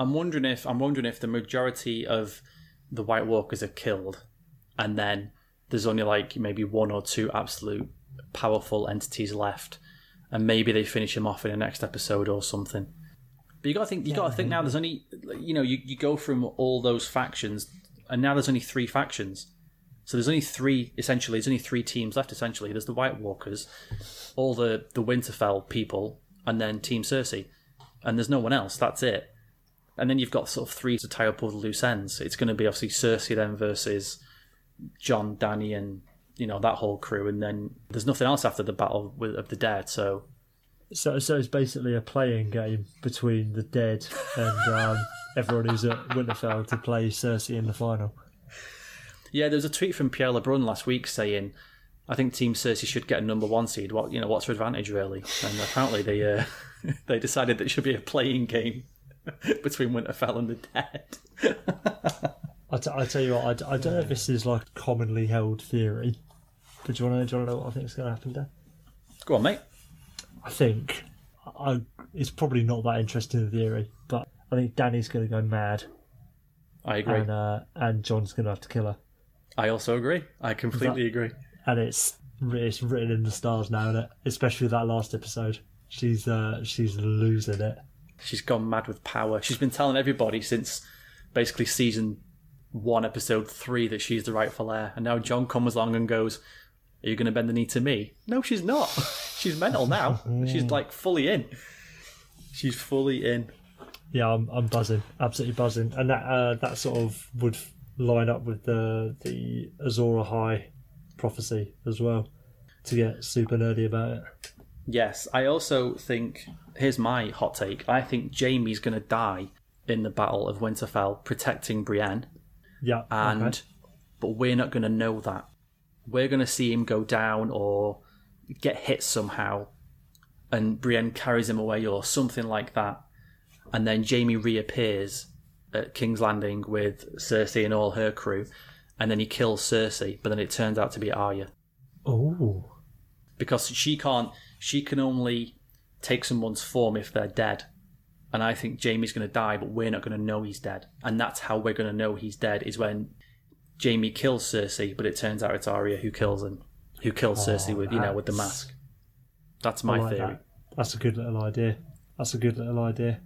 I'm wondering if I'm wondering if the majority of the White Walkers are killed, and then there's only like maybe one or two absolute powerful entities left, and maybe they finish him off in the next episode or something. But you got to think. You got to think now. There's only you know you, you go from all those factions, and now there's only three factions. So there's only three essentially. There's only three teams left essentially. There's the White Walkers, all the the Winterfell people, and then Team Cersei, and there's no one else. That's it. And then you've got sort of three to tie up all the loose ends. It's going to be obviously Cersei then versus John, Danny, and you know that whole crew. And then there's nothing else after the battle with, of the dead. So So, so it's basically a playing game between the dead and um, everyone who's at Winterfell to play Cersei in the final. Yeah, there was a tweet from Pierre LeBrun last week saying, "I think Team Cersei should get a number one seed. What you know, what's her advantage really?" And apparently they uh, they decided that it should be a playing game between Winterfell and the dead. I, t- I tell you what, I, d- I don't know if this is like commonly held theory, but do you want to, do you want to know what I think is going to happen there? Go on, mate. I think I, it's probably not that interesting a theory, but I think Danny's going to go mad I agree. and uh, and John's going to have to kill her. I also agree. I completely agree. And it's it's written in the stars now, is Especially that last episode. She's uh, she's losing it. She's gone mad with power. She's been telling everybody since basically season one, episode three, that she's the rightful heir. And now John comes along and goes, Are you going to bend the knee to me? No, she's not. she's mental now. she's like fully in. She's fully in. Yeah, I'm, I'm buzzing, absolutely buzzing, and that uh, that sort of would line up with the the Azor Ahai prophecy as well. To get super nerdy about it. Yes, I also think. Here's my hot take. I think Jamie's going to die in the Battle of Winterfell, protecting Brienne, Yeah, and okay. but we're not going to know that. We're going to see him go down or get hit somehow, and Brienne carries him away or something like that, and then Jamie reappears at King's Landing with Cersei and all her crew, and then he kills Cersei, but then it turns out to be Arya oh, because she can't. She can only take someone's form if they're dead. And I think Jamie's going to die, but we're not going to know he's dead. And that's how we're going to know he's dead is when Jamie kills Cersei, but it turns out it's Arya who kills him, who kills oh, Cersei with you know with the mask. That's my like theory. that. That's a good little idea. That's a good little idea.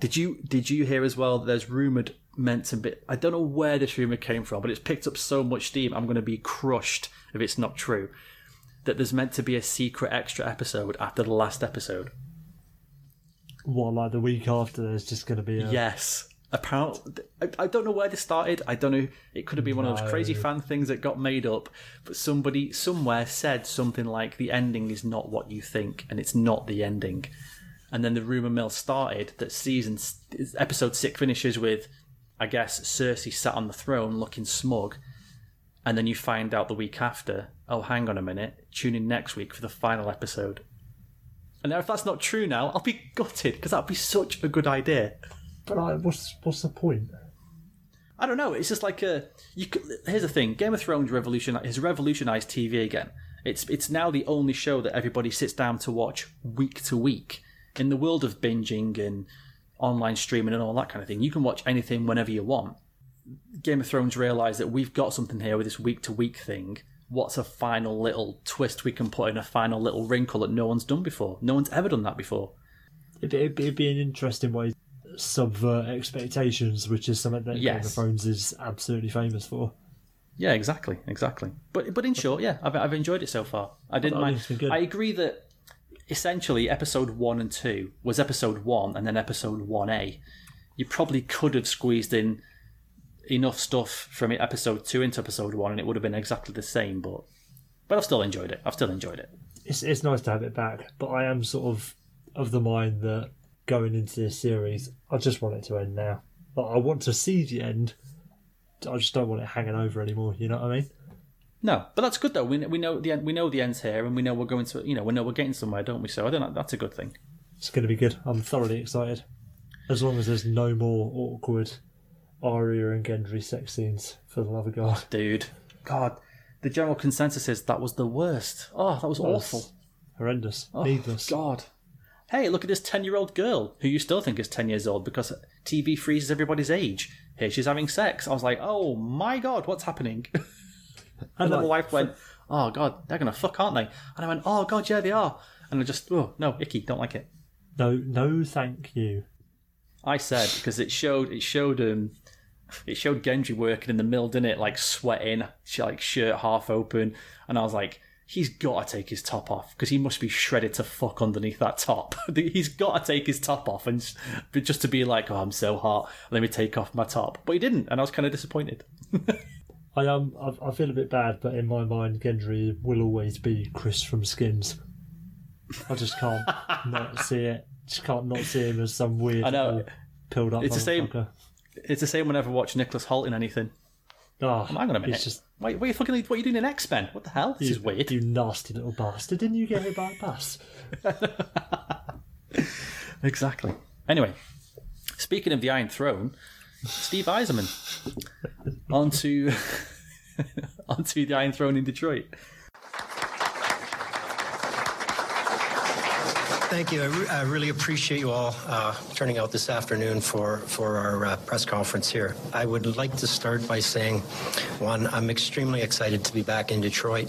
Did you did you hear as well? that There's rumored meant to be. I don't know where this rumor came from, but it's picked up so much steam. I'm going to be crushed if it's not true. That there's meant to be a secret extra episode after the last episode. What, like the week after, there's just going to be a. Yes. Apparently, I, I don't know where this started. I don't know. It could have been one of those crazy fan things that got made up. But somebody somewhere said something like, "The ending is not what you think, and it's not the ending." And then the rumor mill started that season episode six finishes with, I guess, Cersei sat on the throne looking smug, and then you find out the week after. Oh, hang on a minute. Tune in next week for the final episode. And now, if that's not true now, I'll be gutted because that'd be such a good idea. But like, what's what's the point? I don't know. It's just like a. You could, here's the thing: Game of Thrones revolution has revolutionized TV again. It's it's now the only show that everybody sits down to watch week to week. In the world of binging and online streaming and all that kind of thing, you can watch anything whenever you want. Game of Thrones realised that we've got something here with this week to week thing. What's a final little twist we can put in a final little wrinkle that no one's done before? No one's ever done that before. It'd, it'd, be- it'd be an interesting way to subvert expectations, which is something that Game Yes. of Thrones is absolutely famous for. Yeah, exactly, exactly. But but in short, yeah, I've I've enjoyed it so far. I didn't I mind. it's been good. I agree that essentially episode one and two was episode one, and then episode one A. You probably could have squeezed in enough stuff from episode two into episode one, and it would have been exactly the same. But but I've still enjoyed it. I've still enjoyed it. It's it's nice to have it back, but I am sort of of the mind that going into this series, I just want it to end now. Like, I want to see the end. I just don't want it hanging over anymore. You know what I mean? No, but that's good though. We we know the end. We know the end's here, and we know we're going to. You know, we know we're getting somewhere, don't we? So I don't know. That's a good thing. It's going to be good. I'm thoroughly excited. As long as there's no more awkward Arya and Gendry sex scenes, for the love of God. dude. God, the general consensus is that was the worst. Oh, that was awful. Horrendous. Oh, Needless. God. Hey, look at this 10 year old girl who you still think is 10 years old because TV freezes everybody's age. Here she's having sex. I was like, oh my God, what's happening? and then my wife went, oh God, they're going to fuck, aren't they? And I went, oh God, yeah, they are. And I just, oh, no, icky, don't like it. No, no, thank you. I said because it showed it showed um it showed Gendry working in the mill, didn't it? Like sweating, like shirt half open, and I was like, he's got to take his top off because he must be shredded to fuck underneath that top. he's got to take his top off and just, just to be like, oh, I'm so hot, let me take off my top. But he didn't, and I was kind of disappointed. I um, I, I feel a bit bad, but in my mind, Gendry will always be Chris from Skins. I just can't not see it. Just can't not see him as some weird, I know. pilled up It's the same- It's the same whenever I watch Nicholas Hoult in anything. Oh, am Hang on a minute. Just Wait, what are you fucking? What are you doing in X Men? What the hell? This you, is weird. You nasty little bastard! Didn't you get hit by a bus? Exactly. Anyway, speaking of the Iron Throne, Steve Yzerman onto onto the Iron Throne in Detroit. Thank you. I, re- I really appreciate you all uh, turning out this afternoon for, for our uh, press conference here. I would like to start by saying, one, I'm extremely excited to be back in Detroit.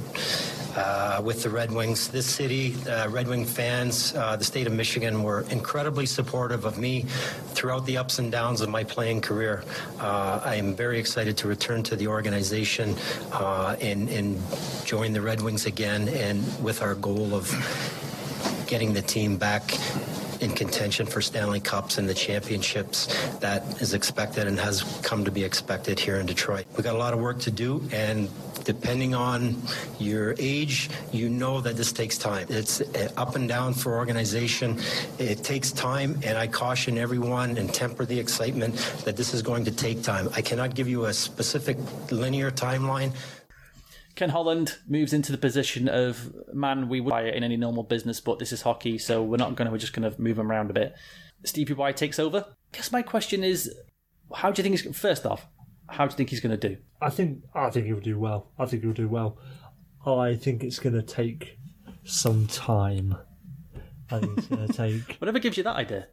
Uh, with the Red Wings. This city, uh, Red Wing fans, uh, the state of Michigan were incredibly supportive of me throughout the ups and downs of my playing career. Uh, I am very excited to return to the organization uh, and, and join the Red Wings again, and with our goal of getting the team back in contention for Stanley Cups and the championships that is expected and has come to be expected here in Detroit. We got a lot of work to do, and depending on your age, you know that this takes time. It's uh, up and down for organization. It takes time, and I caution everyone and temper the excitement that this is going to take time. I cannot give you a specific linear timeline. Ken Holland moves into the position of man we would buy it in any normal business, but this is hockey, so we're not going to. We're just going to move him around a bit. Stevie Y takes over. guess my question is, how do you think he's first off? How do you think he's going to do? I think I think he'll do well. I think he'll do well. I think it's going to take some time. I think it's going to take. Whatever gives you that idea.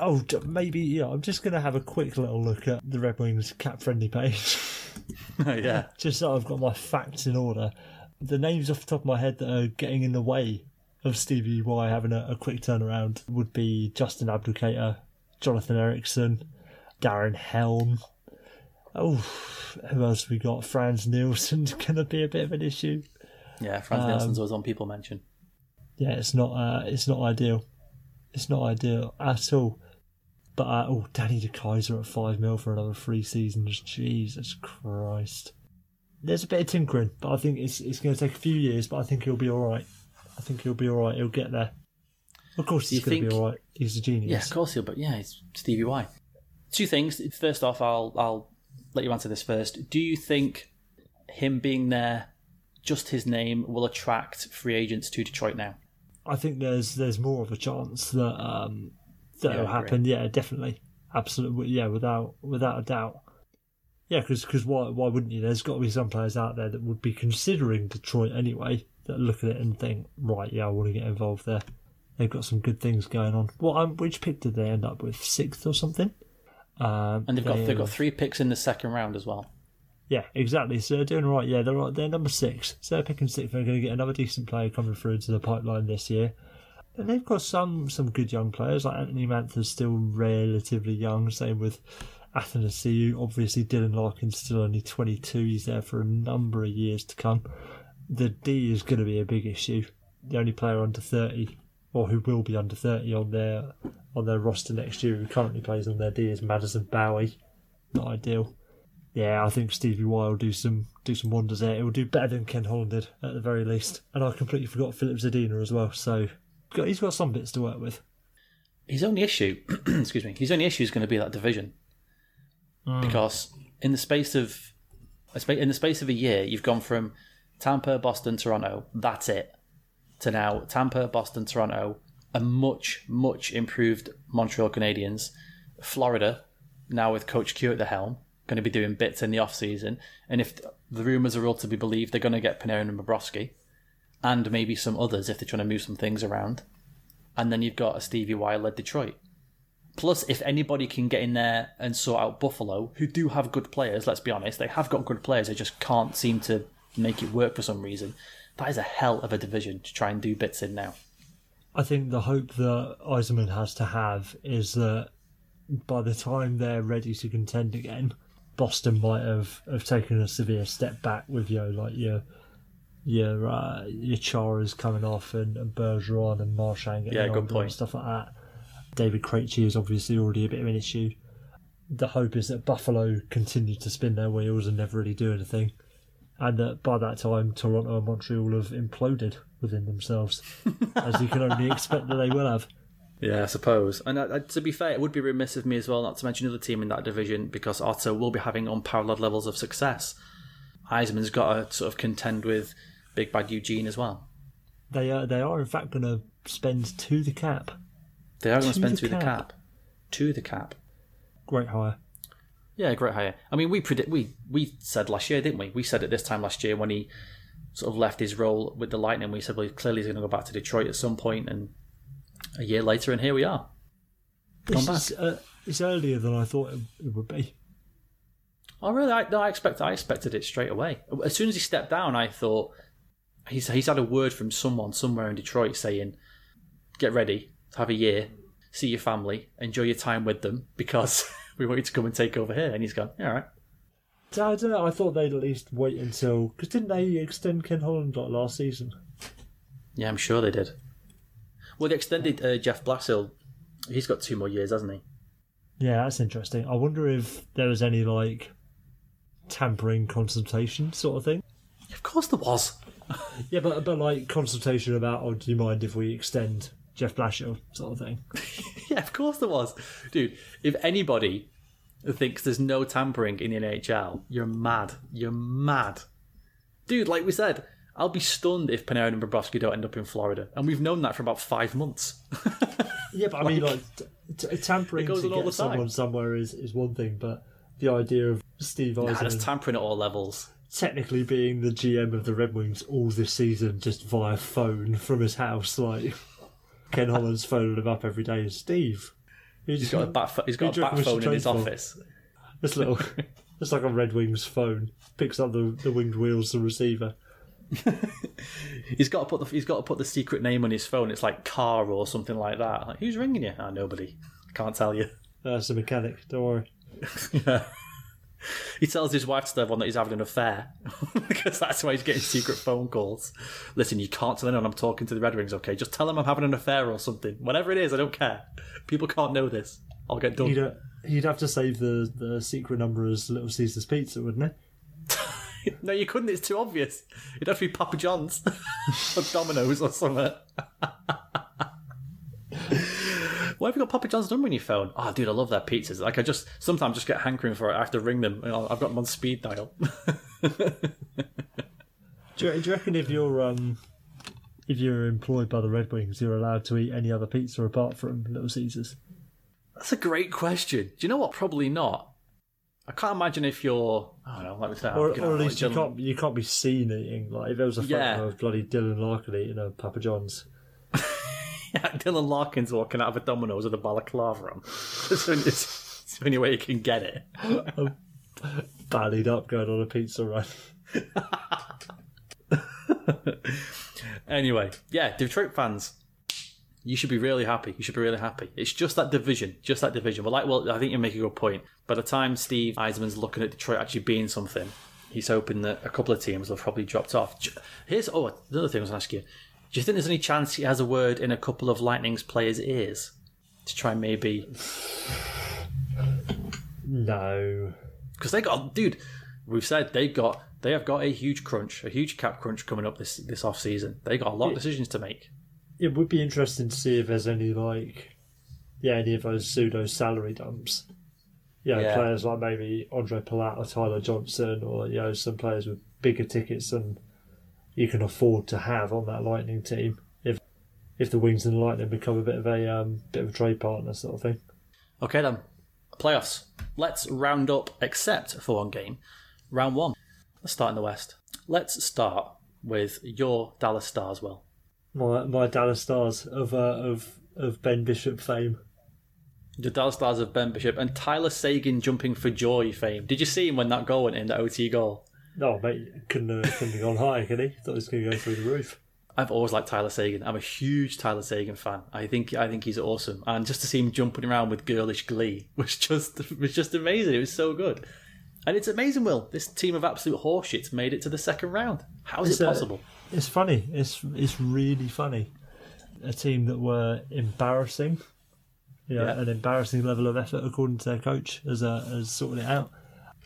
Oh, maybe yeah. I'm just going to have a quick little look at the Red Wings cap friendly page, Oh yeah. just so I've got my facts in order. The names off the top of my head that are getting in the way of Stevie Y having a, a quick turnaround would be Justin Abdelkader, Jonathan Ericsson, Darren Helm. Oh, who else we got? Frans Nielsen's going to be a bit of an issue. Yeah, Frans Nielsen's always on people mention. yeah, it's not uh, it's not ideal. It's not ideal at all. But uh, oh, Danny DeKeyser at five mil for another three seasons. Jesus Christ. There's a bit of tinkering, but I think it's it's going to take a few years. But I think he'll be all right. I think he'll be all right. He'll get there. Of course, he's going to be all right. He's a genius. Yeah, of course he'll. But yeah, it's Stevie Y. Two things. First off, I'll I'll let you answer this first. Do you think him being there, just his name, will attract free agents to Detroit now? I think there's there's more of a chance that um, that'll agree. happen. Yeah, definitely, absolutely. Yeah, without without a doubt. Yeah, because why why wouldn't you? There's got to be some players out there that would be considering Detroit anyway. That look at it and think, right, yeah, I want to get involved there. They've got some good things going on. What um, which pick did they end up with? Sixth or something? Um, And they've got they- they've got three picks in the second round as well. yeah, exactly. So they're doing right. Yeah, they're right. They're number six. So they're picking six. They're going to get another decent player coming through into the pipeline this year. And they've got some some good young players. Like Anthony Mantha's still relatively young. Same with Athanasiu. Obviously, Dylan Larkin's still only 22. He's there for a number of years to come. The D is going to be a big issue. The only player under 30, or who will be under 30 on their on their roster next year, who currently plays on their D, is Madison Bowey. Not ideal. Yeah, I think Stevie Y will do some do some wonders there. It will do better than Ken Holland did at the very least. And I completely forgot Filip Zadina as well. So he's got some bits to work with. His only issue, excuse me, his only issue is going to be that division, mm. because in the space of in the space of a year, you've gone from Tampa, Boston, Toronto. That's it. To now Tampa, Boston, Toronto, a much much improved Montreal Canadiens, Florida, now with Coach Q at the helm, going to be doing bits in the off season, and if the rumors are all to be believed, they're going to get Panarin and Bobrovsky, and maybe some others if they're trying to move some things around and then you've got a Stevie Y led Detroit. Plus, if anybody can get in there and sort out Buffalo, who do have good players, let's be honest, they have got good players, they just can't seem to make it work for some reason. That is a hell of a division to try and do bits in now. I think the hope that Yzerman has to have is that by the time they're ready to contend again, Boston might have, have taken a severe step back with you know, like your your uh, your Chara's coming off and, and Bergeron and Marchand getting Yeah, good point. and stuff like that. David Krejci is obviously already a bit of an issue. The hope is that Buffalo continue to spin their wheels and never really do anything, and that by that time Toronto and Montreal have imploded within themselves, as you can only expect that they will have. Yeah, I suppose. And uh, uh, to be fair, it would be remiss of me as well not to mention another team in that division because Otto will be having unparalleled levels of success. Yzerman's got to sort of contend with Big Bad Eugene as well. They are they are in fact going to spend to the cap. They are going to To spend the through the cap. cap. To the cap. Great hire. Yeah, great hire. I mean, we predict we we said last year, didn't we? We said at this time last year when he sort of left his role with the Lightning. We said, well, clearly he's going to go back to Detroit at some point, and a year later, and here we are. This is, uh, it's earlier than I thought it, it would be. Oh, really? I, no, I expect I expected it straight away. As soon as he stepped down, I thought he's he's had a word from someone somewhere in Detroit saying, "Get ready have a year, see your family, enjoy your time with them because we want you to come and take over here." And he's gone, "Yeah, "All right." I don't know. I thought they'd at least wait until because didn't they extend Ken Holland like last season? Yeah, I'm sure they did. Well, they extended uh, Jeff Blashill. He's got two more years, hasn't he? Yeah, that's interesting. I wonder if there was any like tampering consultation sort of thing. Of course there was. Yeah, but but like consultation about, oh, do you mind if we extend Jeff Blashill sort of thing? Yeah, of course there was. Dude, if anybody thinks there's no tampering in the NHL, you're mad. You're mad. Dude, like we said, I'll be stunned if Panarin and Bobrovsky don't end up in Florida. And we've known that for about five months. Yeah, but I mean, like t- t- tampering to get someone somewhere is, is one thing, but the idea of Steve Nah, Yzerman there's tampering at all levels. technically being the GM of the Red Wings all this season just via phone from his house, like Ken Holland's phoning him up every day. Is Steve, He's got a bat, he's got a bat phone in his for? office. this little, it's like a Red Wings phone picks up the, the winged wheels, the receiver. He's got to put the he's got to put the secret name on his phone. It's like car or something like that. Like, who's ringing you? Ah, nobody. Can't tell you. That's the mechanic. Don't worry. Yeah. He tells his wife to tell one that he's having an affair because that's why he's getting secret phone calls. Listen, you can't tell anyone I'm talking to the Red Wings, okay? Just tell them I'm having an affair or something. Whatever it is, I don't care. People can't know this. I'll get done. He'd, uh, he'd have to save the, the secret number as Little Caesar's Pizza, wouldn't he? No, you couldn't. It's too obvious. It'd have to be Papa John's or Domino's or something. Why have you got Papa John's number on your phone? Oh, dude, I love their pizzas. Like, I just sometimes just get hankering for it. I have to ring them. I've got them on speed dial. Do you, do you reckon if you're um if you're employed by the Red Wings, you're allowed to eat any other pizza apart from Little Caesars? That's a great question. Do you know what? Probably not. I can't imagine if you're. I don't know. Let me say. Or, or at least you can't you can't be seen eating. Like if there was a photo Yeah. of bloody Dylan Larkin eating a Papa John's. Yeah, Dylan Larkin's walking out of a Domino's with a balaclava on. It's the only, it's the only way you can get it. Um, Ballied up going on a pizza run. Anyway, yeah, Detroit fans, you should be really happy. You should be really happy. It's just that division, just that division. But like, well, I think you make a good point. By the time Steve Yzerman's looking at Detroit actually being something, he's hoping that a couple of teams will have probably dropped off. Here's oh, another thing I was going to ask you: Do you think there's any chance he has a word in a couple of Lightning's players' ears to try and maybe No. because they got dude. We've said they got they have got a huge crunch, a huge cap crunch coming up this this off season. They got a lot of decisions to make. It would be interesting to see if there's any like yeah, any of those pseudo salary dumps. You know, Yeah. players like maybe Ondrej Palat or Tyler Johnson or you know, some players with bigger tickets than you can afford to have on that Lightning team. If if the Wings and the Lightning become a bit of a um, bit of a trade partner sort of thing. Okay then, playoffs. Let's round up, except for one game, round one. Let's start in the West. Let's start with your Dallas Stars. Well, My my Dallas Stars of uh, of of Ben Bishop fame. the Dallas Stars of Ben Bishop and Tyler Seguin jumping for joy fame. Did you see him when that goal went in, the OT goal? No, mate, couldn't uh, couldn't have gone high, could he? Thought he was going to go through the roof. I've always liked Tyler Seguin. I'm a huge Tyler Seguin fan. I think I think he's awesome, and just to see him jumping around with girlish glee was just was just amazing. It was so good, and it's amazing. Will this team of absolute horseshits made it to the second round? How is It's, it possible? It's funny. It's it's really funny. A team that were embarrassing, you know, Yeah. an embarrassing level of effort according to their coach as uh, as sorting it out.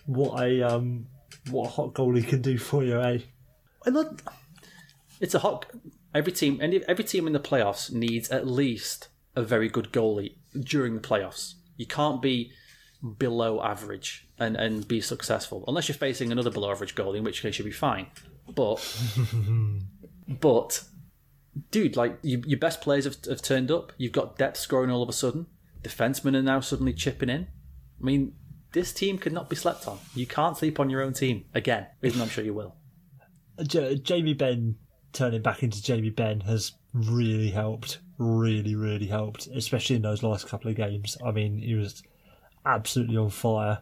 What a um, what a hot goalie can do for you, eh? And look, it's a hot. Every team, any every team in the playoffs needs at least a very good goalie during the playoffs. You can't be below average and, and be successful unless you're facing another below average goalie, in which case you'll be fine. But but dude, like you, your best players have, have turned up. You've got depth scoring all of a sudden. Defensemen are now suddenly chipping in. I mean, this team could not be slept on. You can't sleep on your own team again, even though I'm sure you will. J- Jamie Benn turning back into Jamie Benn has really helped. Really, really helped, especially in those last couple of games. I mean, he was absolutely on fire.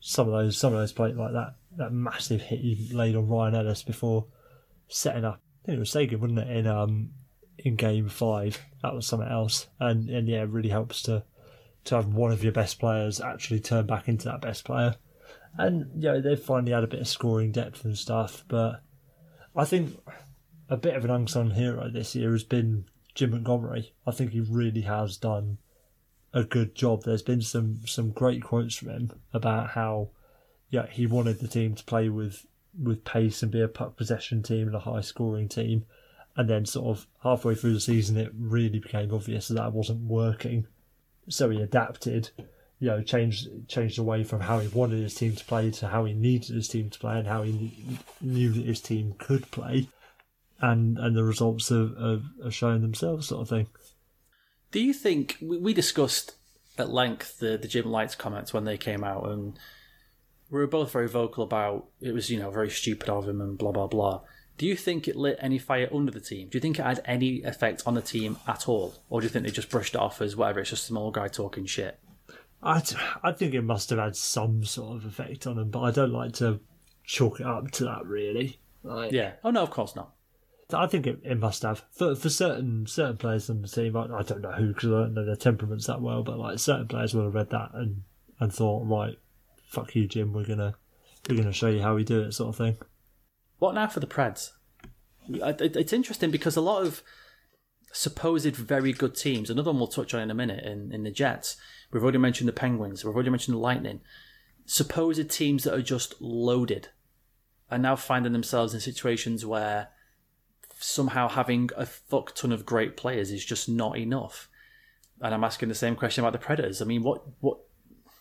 Some of those, some of those plays like that, that massive hit he laid on Ryan Ellis before setting up think it was Seguin, wasn't it? In um in game five, that was something else, and and yeah, it really helps to to have one of your best players actually turn back into that best player. And you know they've finally had a bit of scoring depth and stuff, but I think a bit of an unsung hero this year has been Jim Montgomery. I think he really has done a good job. There's been some some great quotes from him about how yeah he wanted the team to play with with pace and be a puck possession team and a high scoring team. And then sort of halfway through the season, it really became obvious that that wasn't working. So he adapted, you know, changed changed away from how he wanted his team to play to how he needed his team to play and how he knew that his team could play. And and the results have, have, have shown themselves, sort of thing. Do you think we, discussed at length the the Jim Lites comments when they came out, and we were both very vocal about it was you know very stupid of him and blah blah blah. Do you think it lit any fire under the team? Do you think it had any effect on the team at all, or do you think they just brushed it off as whatever? It's just a small guy talking shit. I I think it must have had some sort of effect on them, but I don't like to chalk it up to that really. Like, Yeah. Oh no, of course not. I think it, it must have for for certain certain players on the team. I, I don't know who because I don't know their temperaments that well, but like certain players will have read that and and thought, right, fuck you, Jim. We're gonna we're gonna show you how we do it, sort of thing. What now for the Preds? It's interesting because a lot of supposed very good teams, another one we'll touch on in a minute in, in the Jets, we've already mentioned the Penguins, we've already mentioned the Lightning, supposed teams that are just loaded are now finding themselves in situations where somehow having a fuck ton of great players is just not enough. And I'm asking the same question about the Predators. I mean, what what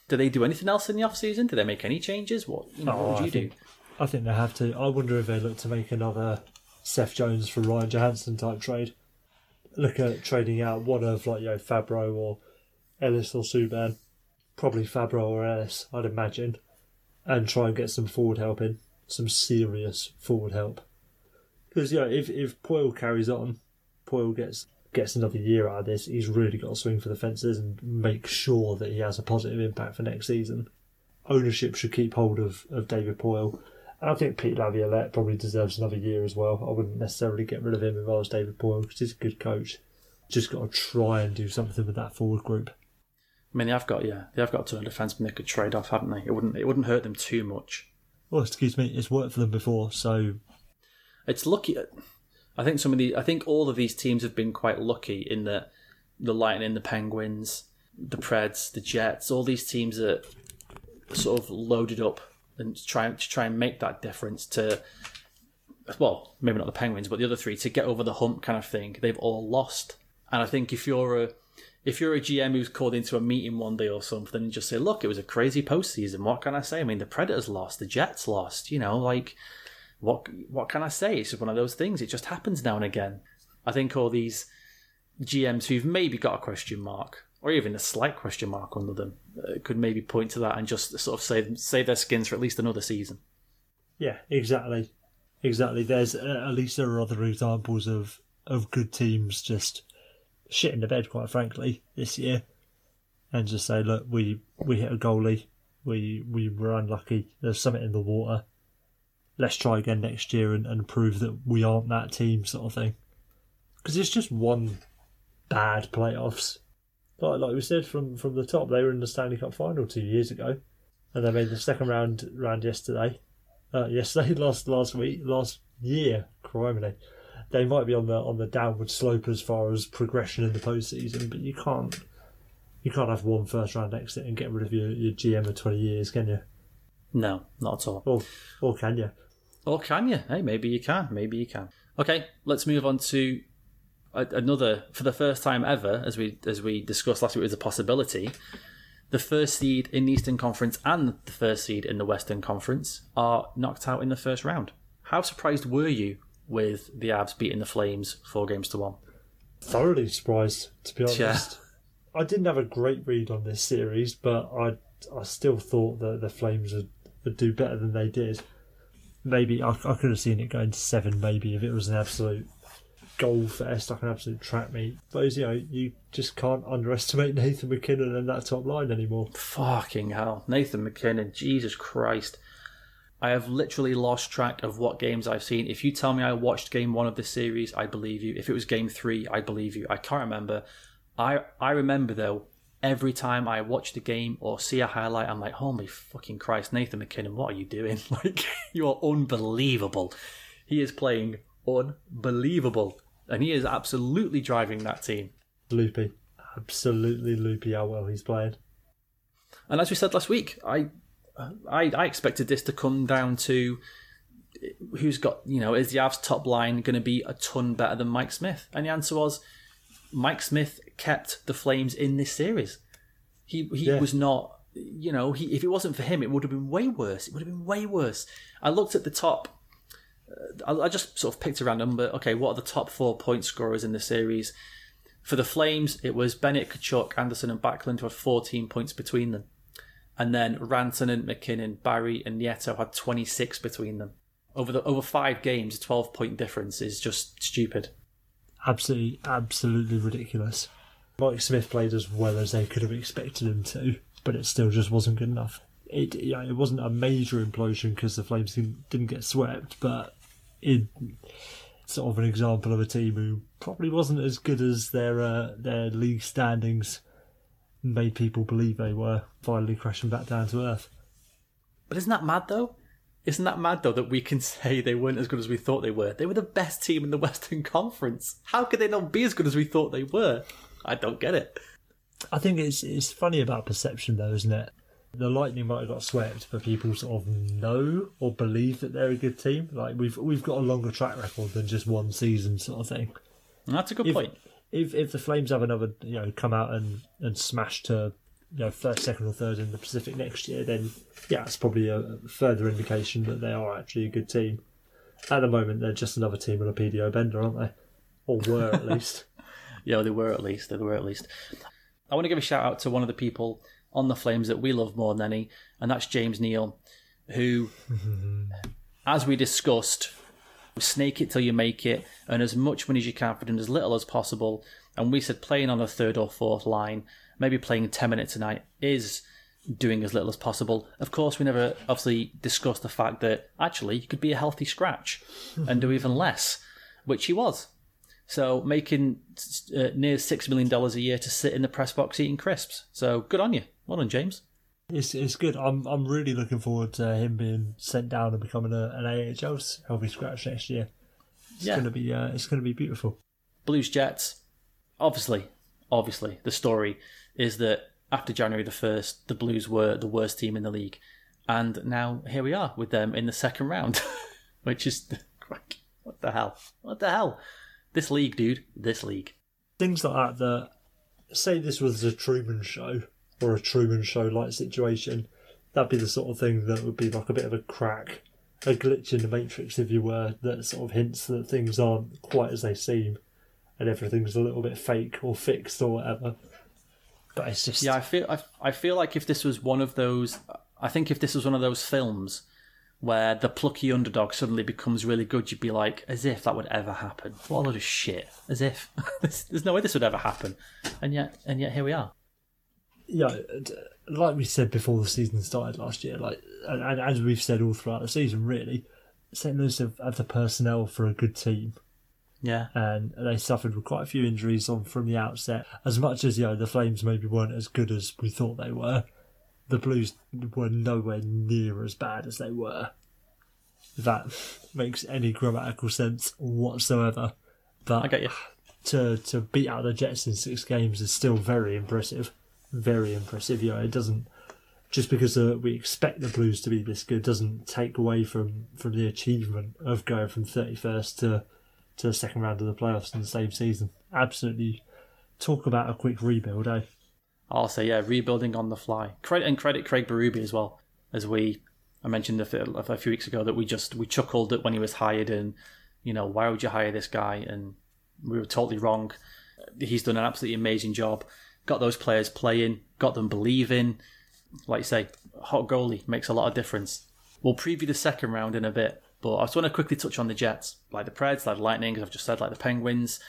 do they do anything else in the off season? Do they make any changes? What you know, Oh, what would oh, I you think- do? I think they have to. I wonder if they look to make another Seth Jones for Ryan Johansen type trade. Look at trading out one of like you know Fabbro or Ellis or Subban, probably Fabbro or Ellis, I'd imagine, and try and get some forward help in, some serious forward help. Because you know if if Poile carries on, Poile gets gets another year out of this. He's really got to swing for the fences and make sure that he has a positive impact for next season. Ownership should keep hold of, of David Poile. And I think Pete Laviolette probably deserves another year as well. I wouldn't necessarily get rid of him if I was David Poile because he's a good coach. Just got to try and do something with that forward group. I mean, they have got yeah, they have got of defensemen they could trade off, haven't they? It wouldn't it wouldn't hurt them too much. Well, excuse me, it's worked for them before, so It's lucky. I think some of the I think all of these teams have been quite lucky in that the Lightning, the Penguins, the Preds, the Jets, all these teams are sort of loaded up and try to try and make that difference to. Well, maybe not the Penguins, but the other three to get over the hump, kind of thing. They've all lost, and I think if you're a if you're a GM who's called into a meeting one day or something and just say, look, it was a crazy postseason. What can I say? I mean, the Predators lost, the Jets lost. You know, like what what can I say? It's just one of those things. It just happens now and again. I think all these GMs who've maybe got a question mark or even a slight question mark under them could maybe point to that and just sort of save save their skins for at least another season. yeah, exactly, exactly. There's uh, at least there are other examples of of good teams just shit in the bed, quite frankly, this year, and just say, look, we we hit a goalie, we we were unlucky. There's something in the water. Let's try again next year and, and prove that we aren't that team, sort of thing. Because it's just one bad playoffs. Like like we said from from the top, they were in the Stanley Cup final two years ago, and they made the second round round yesterday. Uh, yesterday, last last week, last year, criminy. They might be on the on the downward slope as far as progression in the postseason, but you can't you can't have one first round exit and get rid of your, your GM of twenty years, can you? No, not at all. Or or can you? Or can you? Hey, maybe you can. Maybe you can. Okay, let's move on to another. For the first time ever, as we as we discussed last week, was a possibility. The first seed in the Eastern Conference and the first seed in the Western Conference are knocked out in the first round. How surprised were you with the Avs beating the Flames four games to one? Thoroughly surprised, to be honest. Yeah. I didn't have a great read on this series, but I I still thought that the Flames would, would do better than they did. Maybe I, I could have seen it going to seven, maybe if it was an absolute goal fest, like an absolute track meet. But you know, you just can't underestimate Nathan MacKinnon and that top line anymore. Fucking hell, Nathan MacKinnon, Jesus Christ! I have literally lost track of what games I've seen. If you tell me I watched game one of this series, I believe you. If it was game three, I believe you. I can't remember. I I remember though, every time I watch the game or see a highlight, I'm like, holy fucking Christ, Nathan MacKinnon, what are you doing? Like, you are unbelievable. He is playing unbelievable. And he is absolutely driving that team. Loopy. Absolutely loopy how well he's played. And as we said last week, I, I, I expected this to come down to who's got, you know, is the Avs top line going to be a ton better than Mike Smith? And the answer was Mike Smith kept the Flames in this series. He he Yeah. was not, you know, he if it wasn't for him, it would have been way worse. It would have been way worse. I looked at the top. I, I just sort of picked a random, but okay, what are the top four point scorers in the series? For the Flames, it was Bennett, Tkachuk, Anderson, and Backlund who had 14 points between them. And then Rantanen, MacKinnon, Barrie, and Nieto had 26 between them. Over the over five games, a 12 point difference is just stupid. Absolutely, absolutely ridiculous. Mike Smith played as well as they could have expected him to, but it still just wasn't good enough. It yeah, it wasn't a major implosion because the Flames didn't, didn't get swept, but it sort of an example of a team who probably wasn't as good as their uh, their league standings made people believe they were. Finally crashing back down to earth. But isn't that mad though? Isn't that mad though that we can say they weren't as good as we thought they were? They were the best team in the Western Conference. How could they not be as good as we thought they were? I don't get it. I think it's it's funny about perception though, isn't it? The Lightning might have got swept, but people sort of know or believe that they're a good team. Like we've we've got a longer track record than just one season, sort of thing. That's a good If, point. if if the Flames have another, you know, come out and and smash to you know first, second, or third in the Pacific next year, then yeah, it's probably a a further indication that they are actually a good team. At the moment, they're just another team on a PDO bender, aren't they? Or were at least. Yeah, they were at least. They were at least. I want to give a shout out to one of the people on the Flames that we love more than any, and that's James Neal, who, as we discussed, snake it till you make it, earn as much money as you can for doing as little as possible. And we said playing on a third or fourth line, maybe playing 10 minutes a night, is doing as little as possible. Of course, we never obviously discussed the fact that actually you could be a healthy scratch and do even less, which he was. So making uh, near six million dollars a year to sit in the press box eating crisps. So good on you. Well done, James. It's it's good. I'm I'm really looking forward to him being sent down and becoming a, an AHL healthy scratch next year. It's Yeah. gonna be uh, it's gonna be beautiful. Blues Jets. Obviously, obviously, the story is that after January the first, the Blues were the worst team in the league, and now here we are with them in the second round, which is what the hell? What the hell? This league, dude. This league. Things like that. That say this was a Truman Show or a Truman Show like situation. That'd be the sort of thing that would be like a bit of a crack, a glitch in the matrix, if you were, that sort of hints that things aren't quite as they seem, and everything's a little bit fake or fixed or whatever. But it's just Yeah, I feel I, I feel like if this was one of those, I think if this was one of those films where the plucky underdog suddenly becomes really good, you'd be like, as if that would ever happen. What a load of shit. As if there's, no way this would ever happen, and yet and yet here we are. yeah, uh, like we said before the season started last year, like and, and as we've said all throughout the season, really, St. Louis have, have the personnel for a good team, Yeah, and they suffered with quite a few injuries on from the outset. As much as you know, the Flames maybe weren't as good as we thought they were, the Blues were nowhere near as bad as they were. If that makes any grammatical sense whatsoever. But I get you. to to beat out the Jets in six games is still very impressive. Very impressive. You know, it doesn't just because uh, we expect the Blues to be this good doesn't take away from from the achievement of going from thirty first to to the second round of the playoffs in the same season. Absolutely, talk about a quick rebuild, eh? I'll say yeah, rebuilding on the fly. Credit and credit Craig Berube as well, as we I mentioned a few, a few weeks ago that we just we chuckled at when he was hired and you know why would you hire this guy and we were totally wrong. He's done an absolutely amazing job. Got those players playing, got them believing. Like you say, hot goalie makes a lot of difference. We'll preview the second round in a bit, but I just want to quickly touch on the Jets, like the Preds, like the Lightning, as I've just said, like the Penguins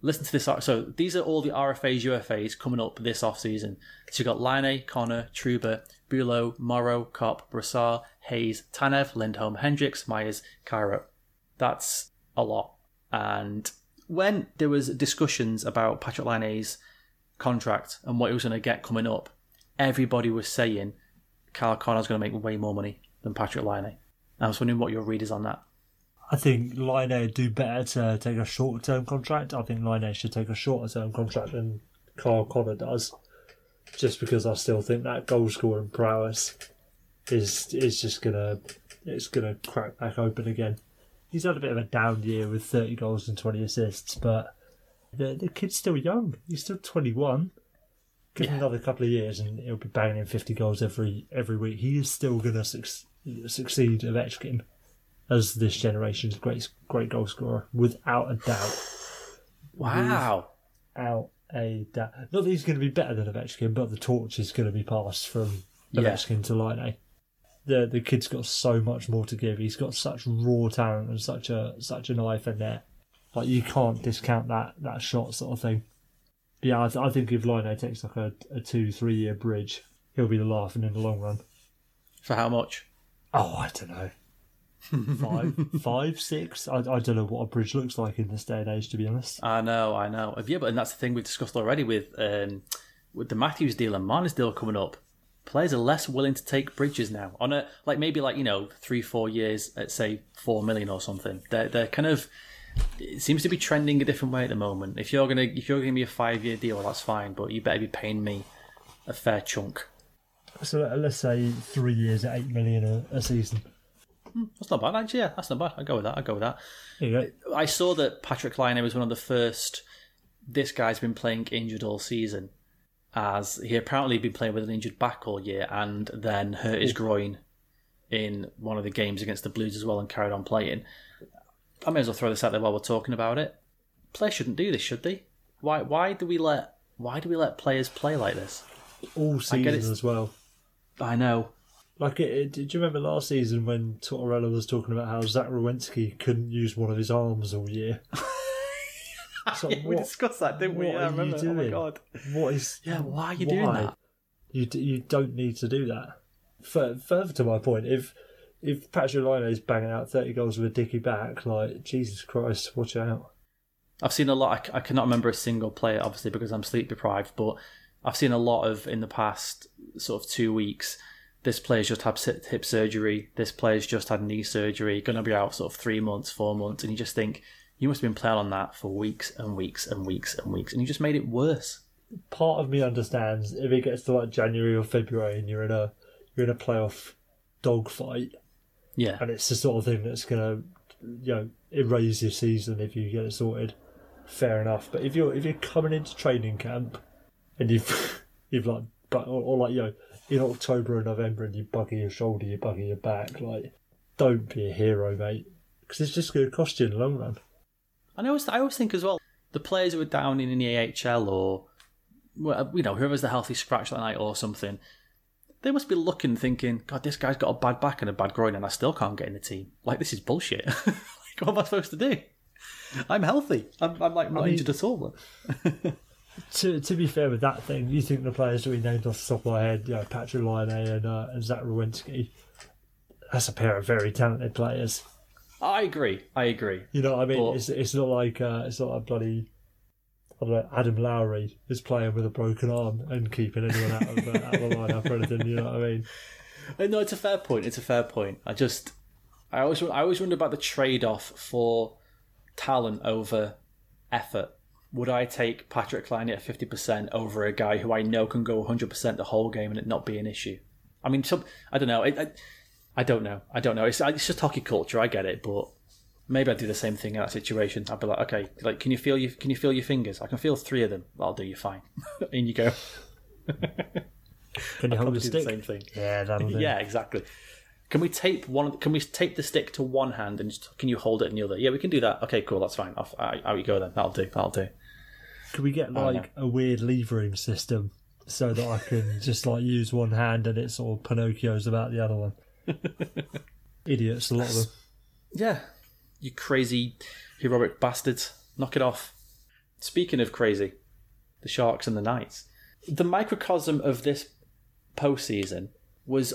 listen to this. So these are all the RFAs, UFAs coming up this off season. So you've got Laine, Connor, Trouba, Bulow, Morrow, Copp, Brassard, Hayes, Tanev, Lindholm, Hendricks, Myers, Cairo. That's a lot. And when there was discussions about Patrick Laine's contract and what he was going to get coming up, everybody was saying Kyle Connor's going to make way more money than Patrick Laine. I was wondering what your readers on that. I think Laine would do better to take a short term contract. I think Laine should take a shorter term contract than Carl Connor does. Just because I still think that goal scoring prowess is is just gonna it's gonna crack back open again. He's had a bit of a down year with thirty goals and twenty assists, but the the kid's still young. He's still twenty one. Give him Yeah. another couple of years and he'll be banging in fifty goals every every week. He is still gonna suc- succeed Ovechkin as this generation's great great goal scorer without a doubt. Wow. Out a doubt. Not that he's going to be better than Ovechkin, but the torch is going to be passed from Yeah. To Laine. The the kid's got so much more to give. He's got such raw talent and such a such an eye for net. Like you can't discount that that shot sort of thing. Yeah, I, th- I think if Laine takes like a, a two three year bridge, he'll be the laughing in the long run. For how much? Oh, I don't know. Five, five, six. I, I don't know what a bridge looks like in this day and age, to be honest. I know, I know. Yeah, but and that's the thing we've discussed already with um, with the Matthews deal and Marner's deal coming up. Players are less willing to take bridges now on a like maybe like you know three four years at say four million or something. They're they're kind of it seems to be trending a different way at the moment. If you're gonna if you're gonna be a five year deal, that's fine, but you better be paying me a fair chunk. So let- let's say three years at eight million a, a season. That's not bad, actually. Yeah, that's not bad. I go with that. I go with that. Go. I saw that Patrick Laine was one of the first. This guy's been playing injured all season, as he apparently been playing with an injured back all year, and then hurt his groin in one of the games against the Blues as well, and carried on playing. I may as well throw this out there while we're talking about it. Players shouldn't do this, should they? Why? Why do we let? Why do we let players play like this? All season as well. I know. Like, it, it, did you remember last season when Tortorella was talking about how Zach Werenski couldn't use one of his arms all year? So we what- discussed that, didn't we? what Yeah, I are you remember. Oh my god. What is? Yeah, why are you doing that? You d- you don't need to do that. Fur- further to my point, if if Patrick Laine is banging out thirty goals with a dicky back, like Jesus Christ, watch out. I've seen a lot. I c- I, cannot remember a single player, obviously, because I'm sleep deprived. But I've seen a lot of in the past sort of two weeks. This player's just had hip surgery. This player's just had knee surgery. Going to be out sort of three months, four months, and you just think you must have been playing on that for weeks and weeks and weeks and weeks, and you just made it worse. Part of me understands if it gets to like January or February and you're in a you're in a playoff dogfight, Yeah, and it's the sort of thing that's gonna you know erase your season if you get it sorted. Fair enough, but if you're if you're coming into training camp and you've you've like but or, or like you know in October and November and you bugger your shoulder, you bugger your back, like don't be a hero, mate, because it's just going to cost you in the long run. And I always, I always think as well, the players who are down in the AHL or, you know, whoever's the healthy scratch that night or something, they must be looking, thinking, God, this guy's got a bad back and a bad groin, and I still can't get in the team. Like, this is bullshit. like, what am I supposed to do? I'm healthy. I'm, I'm like not mean- injured at all. To to be fair with that thing, you think the players that we named off the top of my head, you know, Patrick Laine and uh, and Zach Werenski, that's a pair of very talented players. I agree. I agree. You know what I mean? But- it's it's not like uh, it's not like bloody I don't know, Adam Lowry is playing with a broken arm and keeping anyone out of, uh, out of the lineup or anything. You know what I mean? Uh, No, it's a fair point. It's a fair point. I just, I always, I always wonder about the trade-off for talent over effort. Would I take Patrick Laine at fifty percent over a guy who I know can go hundred percent the whole game and it not be an issue? I mean, some, I don't know. I, I, I don't know. I don't know. It's, it's just hockey culture. I get it, but maybe I'd do the same thing in that situation. I'd be like, okay, like, can you feel your, can you feel your fingers? I can feel three of them. I'll do you fine. in you go. Can you hold a do the stick? same thing. Yeah, that'll do. Yeah, exactly. Can we tape one? the- Can we tape the stick to one hand and just, can you hold it in the other? Yeah, we can do that. Okay, cool. That's fine. Off, out you go then. That'll do. That'll do. Could we get like a weird levering system so that I can just like use one hand and it's all Pinocchio's about the other one? Idiots, a lot of them. Yeah, you crazy heroic bastards. Knock it off. Speaking of crazy, the Sharks and the Knights. The microcosm of this postseason was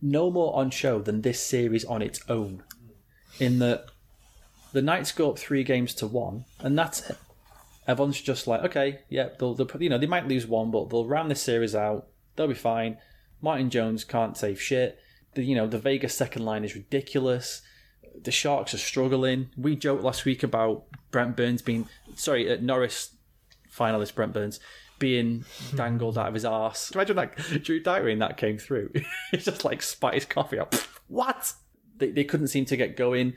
no more on show than this series on its own. In that the Knights go up three games to one, and that's it. Everyone's just like, okay, yeah, they'll, they'll you know they might lose one, but they'll round this series out. They'll be fine. Martin Jones can't save shit. The, you know the Vegas second line is ridiculous. The Sharks are struggling. We joked last week about Brent Burns being sorry, uh, Norris finalist Brent Burns being dangled out of his arse. Imagine that Drew Dyer that came through. He's just like spat his coffee up. What? They, they couldn't seem to get going.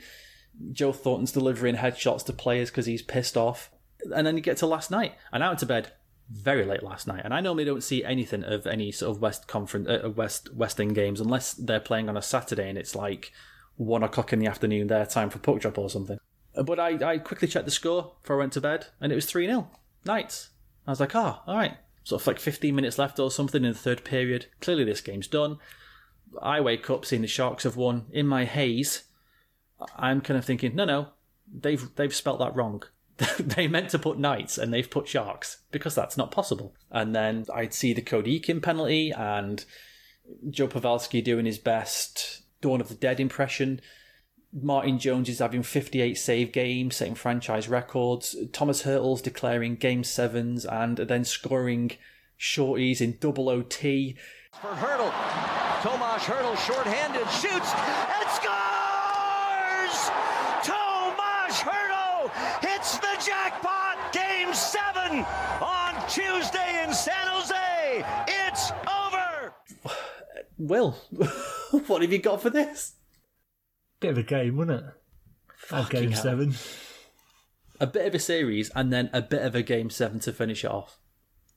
Joe Thornton's delivering headshots to players because he's pissed off. And then you get to last night, and I went to bed very late last night. And I normally don't see anything of any sort of West Conference, uh, West Western games unless they're playing on a Saturday and it's like one o'clock in the afternoon their time for puck drop or something. But I, I quickly checked the score before I went to bed, and it was 3 0. Knights. I was like, oh, all right. Sort of like 15 minutes left or something in the third period. Clearly, this game's done. I wake up seeing the Sharks have won. In my haze, I'm kind of thinking, no, no, they've they've spelt that wrong. they meant to put Knights and they've put Sharks because that's not possible. And then I'd see the Cody Eakin penalty and Joe Pavelski doing his best Dawn of the Dead impression. Martin Jones is having 58 save games, setting franchise records. Tomas Hertl's declaring game sevens and then scoring shorties in double OT. For Hertl, Tomas Hertl shorthanded, shoots and scores! Tomas Hertl hits the jackpot! Game seven on Tuesday in San Jose. It's over. Will, what have you got for this? Bit of a game, wasn't it? Of game hell. seven. A bit of a series and then a bit of a game seven to finish it off.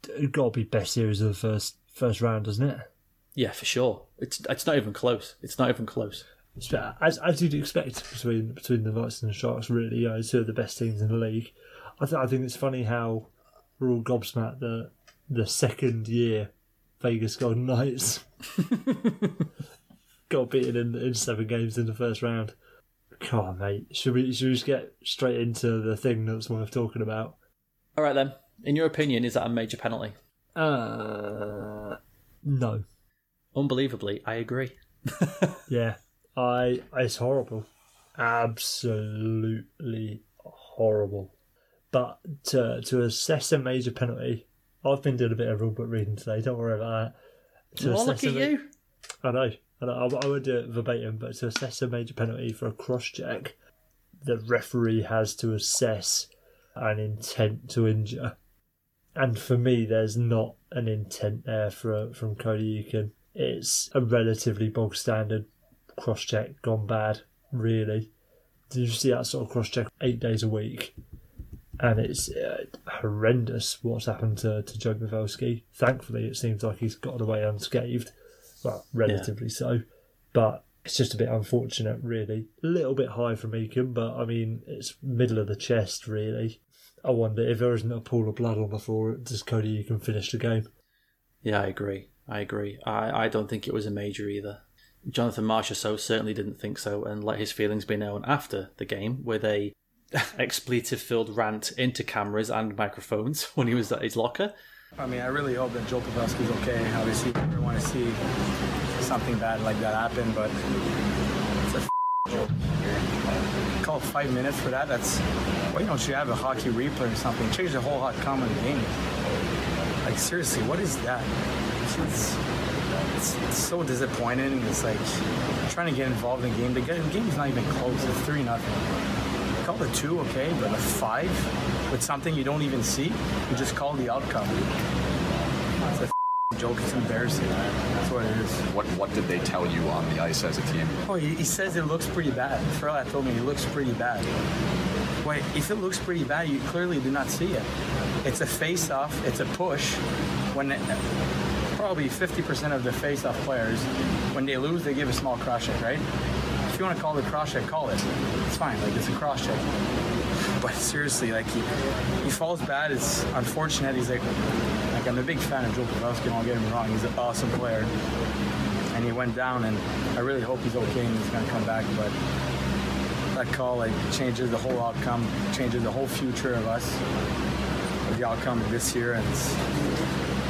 It got to be best series of the first first round, doesn't it? Yeah, for sure. It's it's not even close. It's not even close. As, as you'd expect between between the Knights and the Sharks, really, you know, two of the best teams in the league. I, th- I think it's funny how we're all gobsmacked that the second year Vegas Golden Knights got beaten in, in seven games in the first round. Come on, mate. Should we should we just get straight into the thing that's worth talking about? All right then. In your opinion, is that a major penalty? Uh, no. Unbelievably, I agree. Yeah, I it's horrible, absolutely horrible. But to to assess a major penalty, I've been doing a bit of rule book reading today. Don't worry about that. To Oh, look at you. I know, I know. I, I won't do it verbatim, but to assess a major penalty for a cross check, the referee has to assess an intent to injure. And for me, there's not an intent there for from Cody Eakin. It's a relatively bog standard cross check gone bad, really. Did you see that sort of cross check eight days a week? And it's uh, horrendous what's happened to, to Joe Pavelski. Thankfully, it seems like he's got away unscathed. Well, relatively so. But it's just a bit unfortunate, really. A little bit high from Eakin, but I mean, it's middle of the chest, really. I wonder if there isn't a pool of blood on the floor, does Cody Eakin finish the game? Yeah, I agree. I agree. I, I don't think it was a major either. Jonathan Marchessault certainly didn't think so and let his feelings be known after the game with a expletive filled rant into cameras and microphones when he was at his locker. I mean, I really hope that Joe Pavelski's okay. Obviously, we never want to see something bad like that happen, but it's a f- joke. Call five minutes for that. That's why you don't you have a hockey replay or something? Change the whole of the game. Like seriously, what is that? It's, it's, it's, so disappointing. It's like trying to get involved in the game. The ga- the game's not even close. It's three nothing. It two, okay, but a five with something you don't even see, you just call the outcome. It's a joke. It's embarrassing. That's what it is. What what did they tell you on the ice as a team? Oh, he, he says it looks pretty bad. Furlat told me it looks pretty bad. Wait, if it looks pretty bad, you clearly do not see it. It's a face-off. It's a push. When it, probably 50% of the face-off players, when they lose, they give a small cross right? If you want to call it a cross check, call it. It's fine. Like it's a cross check. But seriously, like he, he falls bad. It's unfortunate. He's like, like I'm a big fan of Joe Pavelski. Don't get me wrong. He's an awesome player and he went down and I really hope he's okay and he's gonna come back but that call like changes the whole outcome changes the whole future of us of the outcome of this year and it's,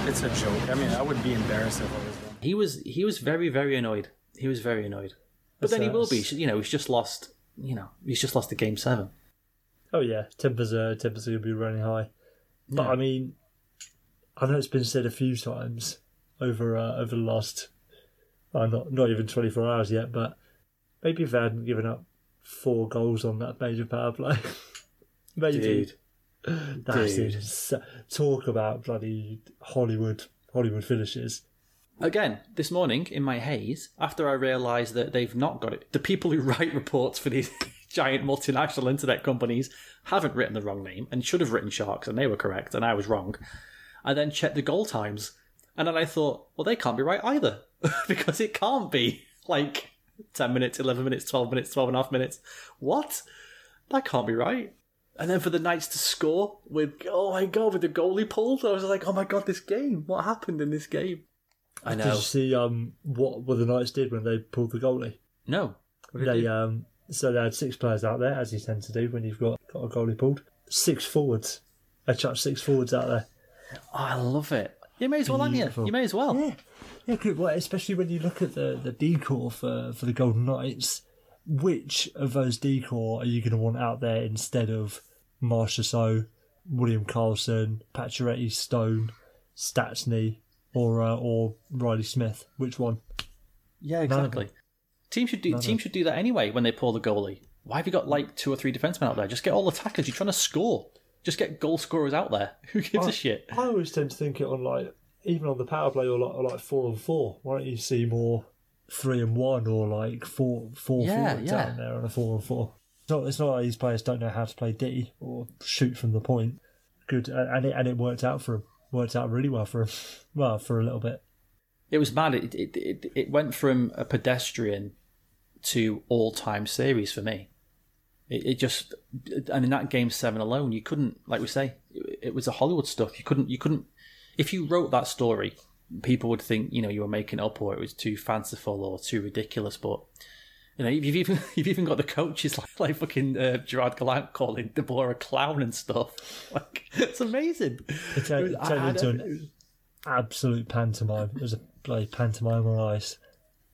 it's a joke I mean I would be embarrassed if I was He was he was very very annoyed. He was very annoyed. But then he will be. You know, he's just lost. You know, he's just lost the game seven. Oh yeah, tempers are tempers are to be running high. But Yeah. I mean, I know it's been said a few times over uh, over the last, uh, not not even twenty four hours yet, but maybe if they hadn't given up four goals on that major power play, maybe Dude. that's Dude. ins- talk about bloody Hollywood Hollywood finishes. Again, this morning in my haze, after I realised that they've not got it, the people who write reports for these giant multinational internet companies haven't written the wrong name and should have written Sharks, and they were correct, and I was wrong. I then checked the goal times, and then I thought, well, they can't be right either, because it can't be like 10 minutes, 11 minutes, 12 minutes, 12 and a half minutes. What? That can't be right. And then for the Knights to score with, oh my god, with the goalie pulled, I was like, oh my god, this game. What happened in this game? I Did know. you see um what what the Knights did when they pulled the goalie? No. They um so they had six players out there, as you tend to do when you've got, got a goalie pulled. Six forwards. They chucked six forwards out there. Oh, I love it. You may as well, aren't you? You may as well. Yeah, yeah, good. Well, especially when you look at the the decor for for the Golden Knights. Which of those decor are you going to want out there instead of Marchessault, William Karlsson, Pacioretty, Stone, Stastny, or uh, or Riley Smith? Which one? Yeah, exactly. Team should do team should do that anyway when they pull the goalie. Why have you got like two or three defensemen out there? Just get all the tacklers. You're trying to score. Just get goal scorers out there. Who gives a shit? I always tend to think it on like even on the power play or like, or like four and four. Why don't you see more three and one or like four four Yeah, forwards yeah. out there on a four and four? It's not, it's not like these players don't know how to play D or shoot from the point. Good, and and it and it worked out for them. Worked out really well for them. Well, for a little bit. It was mad. It it, it, it went from a pedestrian to all time series for me. It, it just and in that game seven alone, you couldn't like we say it, it was a Hollywood stuff. You couldn't you couldn't if you wrote that story, people would think you know you were making up or it was too fanciful or too ridiculous. But you know you've even you've even got the coaches like like fucking uh, Gerard Gallant calling De Boer a clown and stuff. Like it's amazing. It turned, It was- it I- turned into an absolute pantomime. It was a bloody pantomime on ice.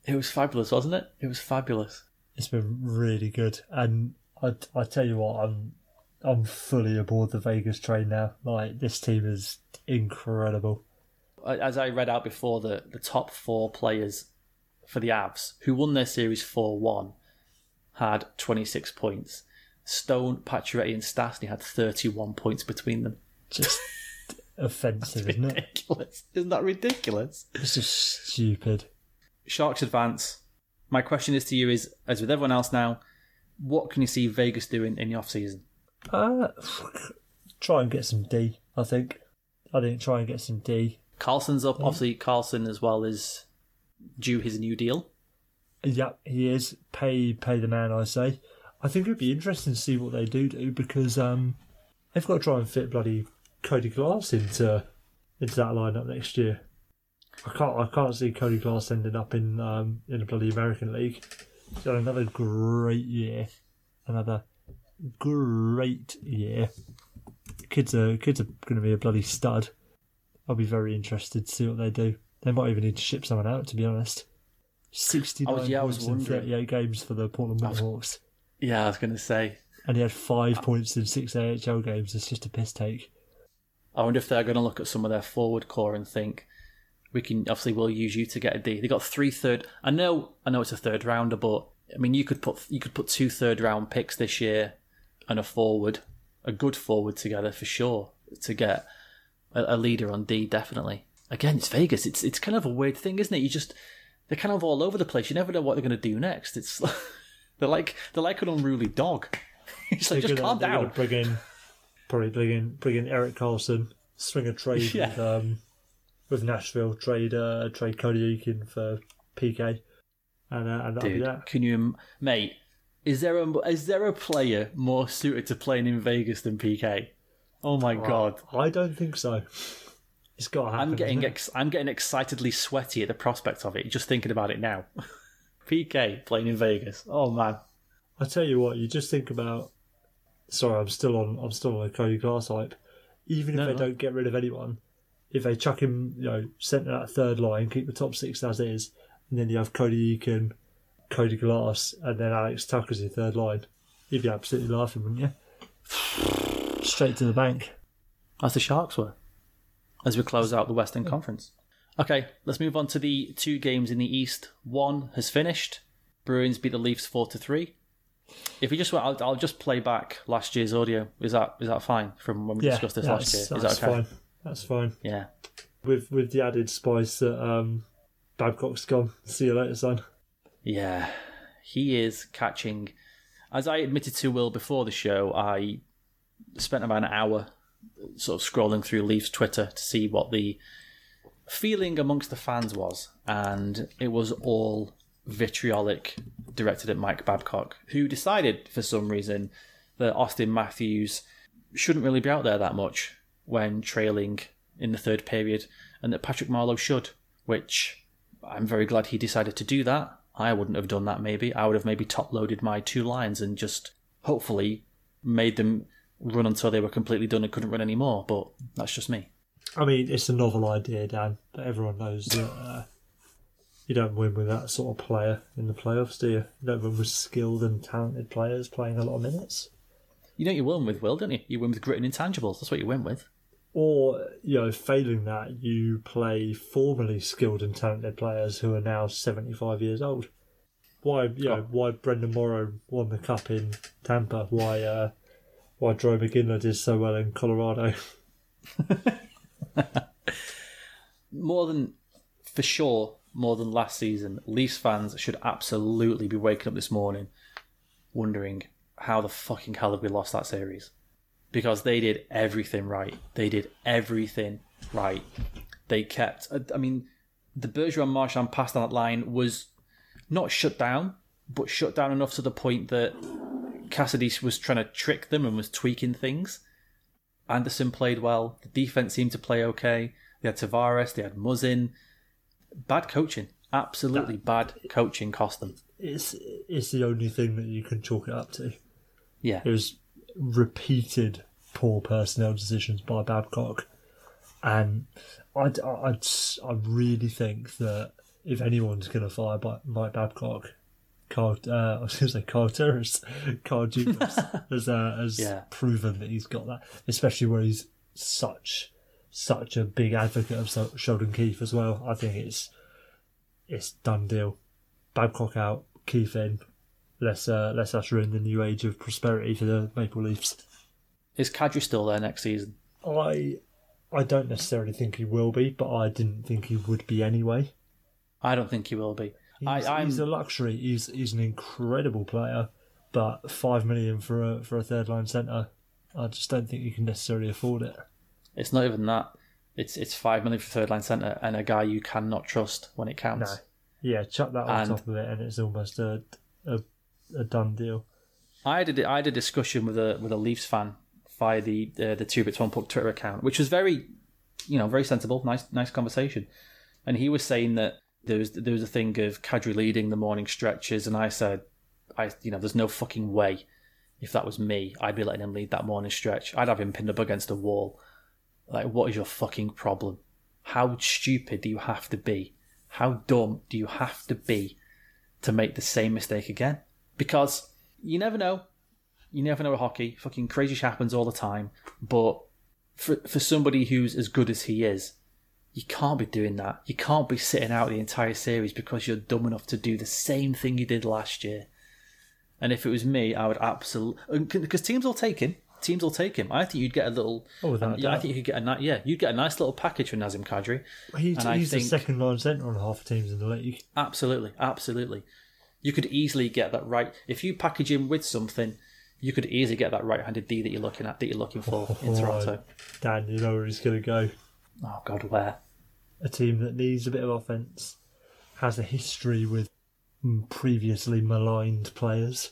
It was fabulous, wasn't it? It was fabulous. It's been really good, and I I tell you what, I'm I'm fully aboard the Vegas train now. Like this team is incredible. as I read out before, the, the top four players for the Avs who won their series 4 1 had 26 points. Stone, Pacioretty, and Stastny had 31 points between them. Just offensive, isn't it? Isn't that ridiculous? It's just stupid. Sharks advance. My question is to you is, as with everyone else now, what can you see Vegas doing in the off season? Uh, try and get some D. I think. I think try and get some D. Karlsson's up. Obviously, Carlson as well is due his new deal. Yep, he is. Pay pay the man, I say. I think it'd be interesting to see what they do do because um, they've got to try and fit bloody Cody Glass into into that lineup next year. I can't I can't see Cody Glass ending up in um, in the bloody American League. He's another great year, another great year. Kids are kids are going to be a bloody stud. I'll be very interested to see what they do. They might even need to ship someone out, to be honest. 69 I was- yeah, I was points in wondering. 38 games for the Portland Winterhawks. Yeah, I was going to say. And he had five uh, points in six AHL games. It's just a piss take. I wonder if they're going to look at some of their forward core and think we can obviously we'll use you to get a D. They got three third. I know, I know it's a third rounder, but I mean you could put you could put two third round picks this year and a forward, a good forward together for sure to get a, a leader on D. Definitely. Again, it's Vegas. It's it's kind of a weird thing, isn't it? You just they're kind of all over the place. You never know what they're going to do next. It's they're like they're like an unruly dog. It's like just gonna- calm down. Bring in, probably bring in, bring in Erik Karlsson, swing a trade Yeah. with, um, with Nashville, trade uh, trade Cody Eakin for PK, and, uh, and that'll be Dude, that. can you, mate? Is there a is there a player more suited to playing in Vegas than PK? Oh my god, I don't think so. It's got to happen. I'm getting ex- I'm getting excitedly sweaty at the prospect of it. Just thinking about it now. PK playing in Vegas. Oh man, I tell you what, you just think about. Sorry, I'm still on. I'm still on a Cody Glass hype. Even if No, they no. don't get rid of anyone, if they chuck him, you know, centre that third line, keep the top six as is, and then you have Cody Eakin, Cody Glass, and then Alex Tucker as your third line, you'd be absolutely laughing, wouldn't you? Straight to the bank. as the Sharks were, as we close out the Western Conference. Okay, let's move on to the two games in the East. One has finished. Bruins beat the Leafs four to three. If you just want, I'll, I'll just play back last year's audio. Is that is that fine from when we Yeah, discussed this last year? Is that's that okay? fine. That's fine. Yeah. With with the added spice that um, Babcock's gone. See you later, son. Yeah, he is catching. As I admitted to Will before the show, I spent about an hour sort of scrolling through Leafs Twitter to see what the feeling amongst the fans was, and it was all vitriolic, directed at Mike Babcock, who decided for some reason that Auston Matthews shouldn't really be out there that much when trailing in the third period, and that Patrick Marleau should, which I'm very glad he decided to do that. I wouldn't have done that maybe. I would have maybe top loaded my two lines and just hopefully made them run until they were completely done and couldn't run anymore, but that's just me. I mean, it's a novel idea, Dan, but everyone knows that uh, you don't win with that sort of player in the playoffs, do you? You don't win with skilled and talented players playing a lot of minutes. You know you win with, Will, don't you? You win with grit and intangibles. That's what you win with. Or, you know, failing that, you play formerly skilled and talented players who are now 75 years old. Why, you know, why Brenden Morrow won the cup in Tampa? Why, uh, why Drew McGinley did so well in Colorado? More than, for sure, more than last season, Leafs fans should absolutely be waking up this morning wondering how the fucking hell have we lost that series? Because they did everything right. They did everything right. They kept, I mean, the Bergeron Marchand pass down that line was not shut down, but shut down enough to the point that Cassidy was trying to trick them and was tweaking things. Anderson played well. The defense seemed to play okay. They had Tavares. They had Muzzin. Bad coaching. Absolutely bad coaching cost them. It's, it's the only thing that you can chalk it up to. Yeah. It was repeated poor personnel decisions by Babcock. And I'd, I'd, I really think that if anyone's going to fire by Mike Babcock, Carl, uh, I was going to say Carl Turris, Carl Juniors has, uh, has Yeah. proven that he's got that, especially where he's such such a big advocate of Sheldon Keefe as well. I think it's it's done deal. Babcock out, Keefe in. Let's uh, let's usher in the new age of prosperity for the Maple Leafs. Is Kadri still there next season? I I don't necessarily think he will be, but I didn't think he would be anyway. I don't think he will be. He's, I, I'm, he's a luxury. He's he's an incredible player, but five million for a for a third line centre, I just don't think you can necessarily afford it. It's not even that. It's it's five million for third line centre and a guy you cannot trust when it counts. No. Yeah, chuck that on And- top of it, and it's almost a a, a done deal. I had a, I had a discussion with a with a Leafs fan via the uh, the two bits one puck Twitter account, which was very, you know, very sensible, nice nice conversation, and he was saying that there was there was a thing of Kadri leading the morning stretches, and I said, I you know, there's no fucking way. If that was me, I'd be letting him lead that morning stretch. I'd have him pinned up against a wall. Like, what is your fucking problem? How stupid do you have to be? How dumb do you have to be to make the same mistake again? Because you never know. You never know with hockey. Fucking crazy shit happens all the time. But for for somebody who's as good as he is, you can't be doing that. You can't be sitting out the entire series because you're dumb enough to do the same thing you did last year. And if it was me, I would absolutely because teams will take him. Teams will take him. I think you'd get a little. Oh, without um, yeah, I think you could get a yeah, you'd get a nice little package for Nazim Kadri. He's, And I he's the second line centre on half the teams in the league. Absolutely, absolutely. You could easily get that right if you package him with something. You could easily get that right-handed D that you're looking at, that you're looking for in oh, Toronto. Dan, you know where he's going to go. Oh God, where? A team that needs a bit of offence, has a history with previously maligned players.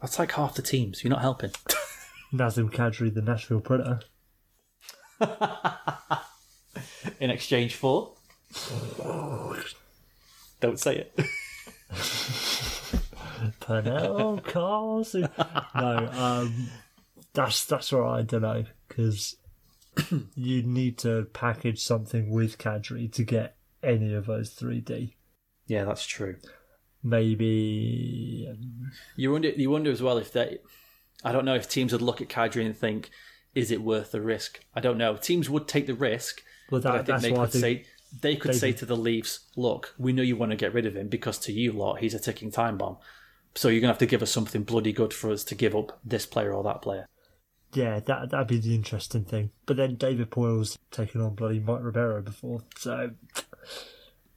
That's like half the teams. You're not helping. Nazim Kadri, the Nashville Predator. In exchange for, don't say it. Pernell Carlson. no, um, that's that's where I don't know because you need to package something with Kadri to get any of those 3D. Yeah, that's true. Maybe um, You wonder. You wonder as well if they. I don't know if teams would look at Kadri and think, "Is it worth the risk?" I don't know. Teams would take the risk, Well, but I think that's they could think say they could they- say to the Leafs, "Look, we know you want to get rid of him because to you lot, he's a ticking time bomb. So you're gonna have to give us something bloody good for us to give up this player or that player." Yeah, that that'd be the interesting thing. But then David Poile's taken on bloody Mike Ribeiro before, so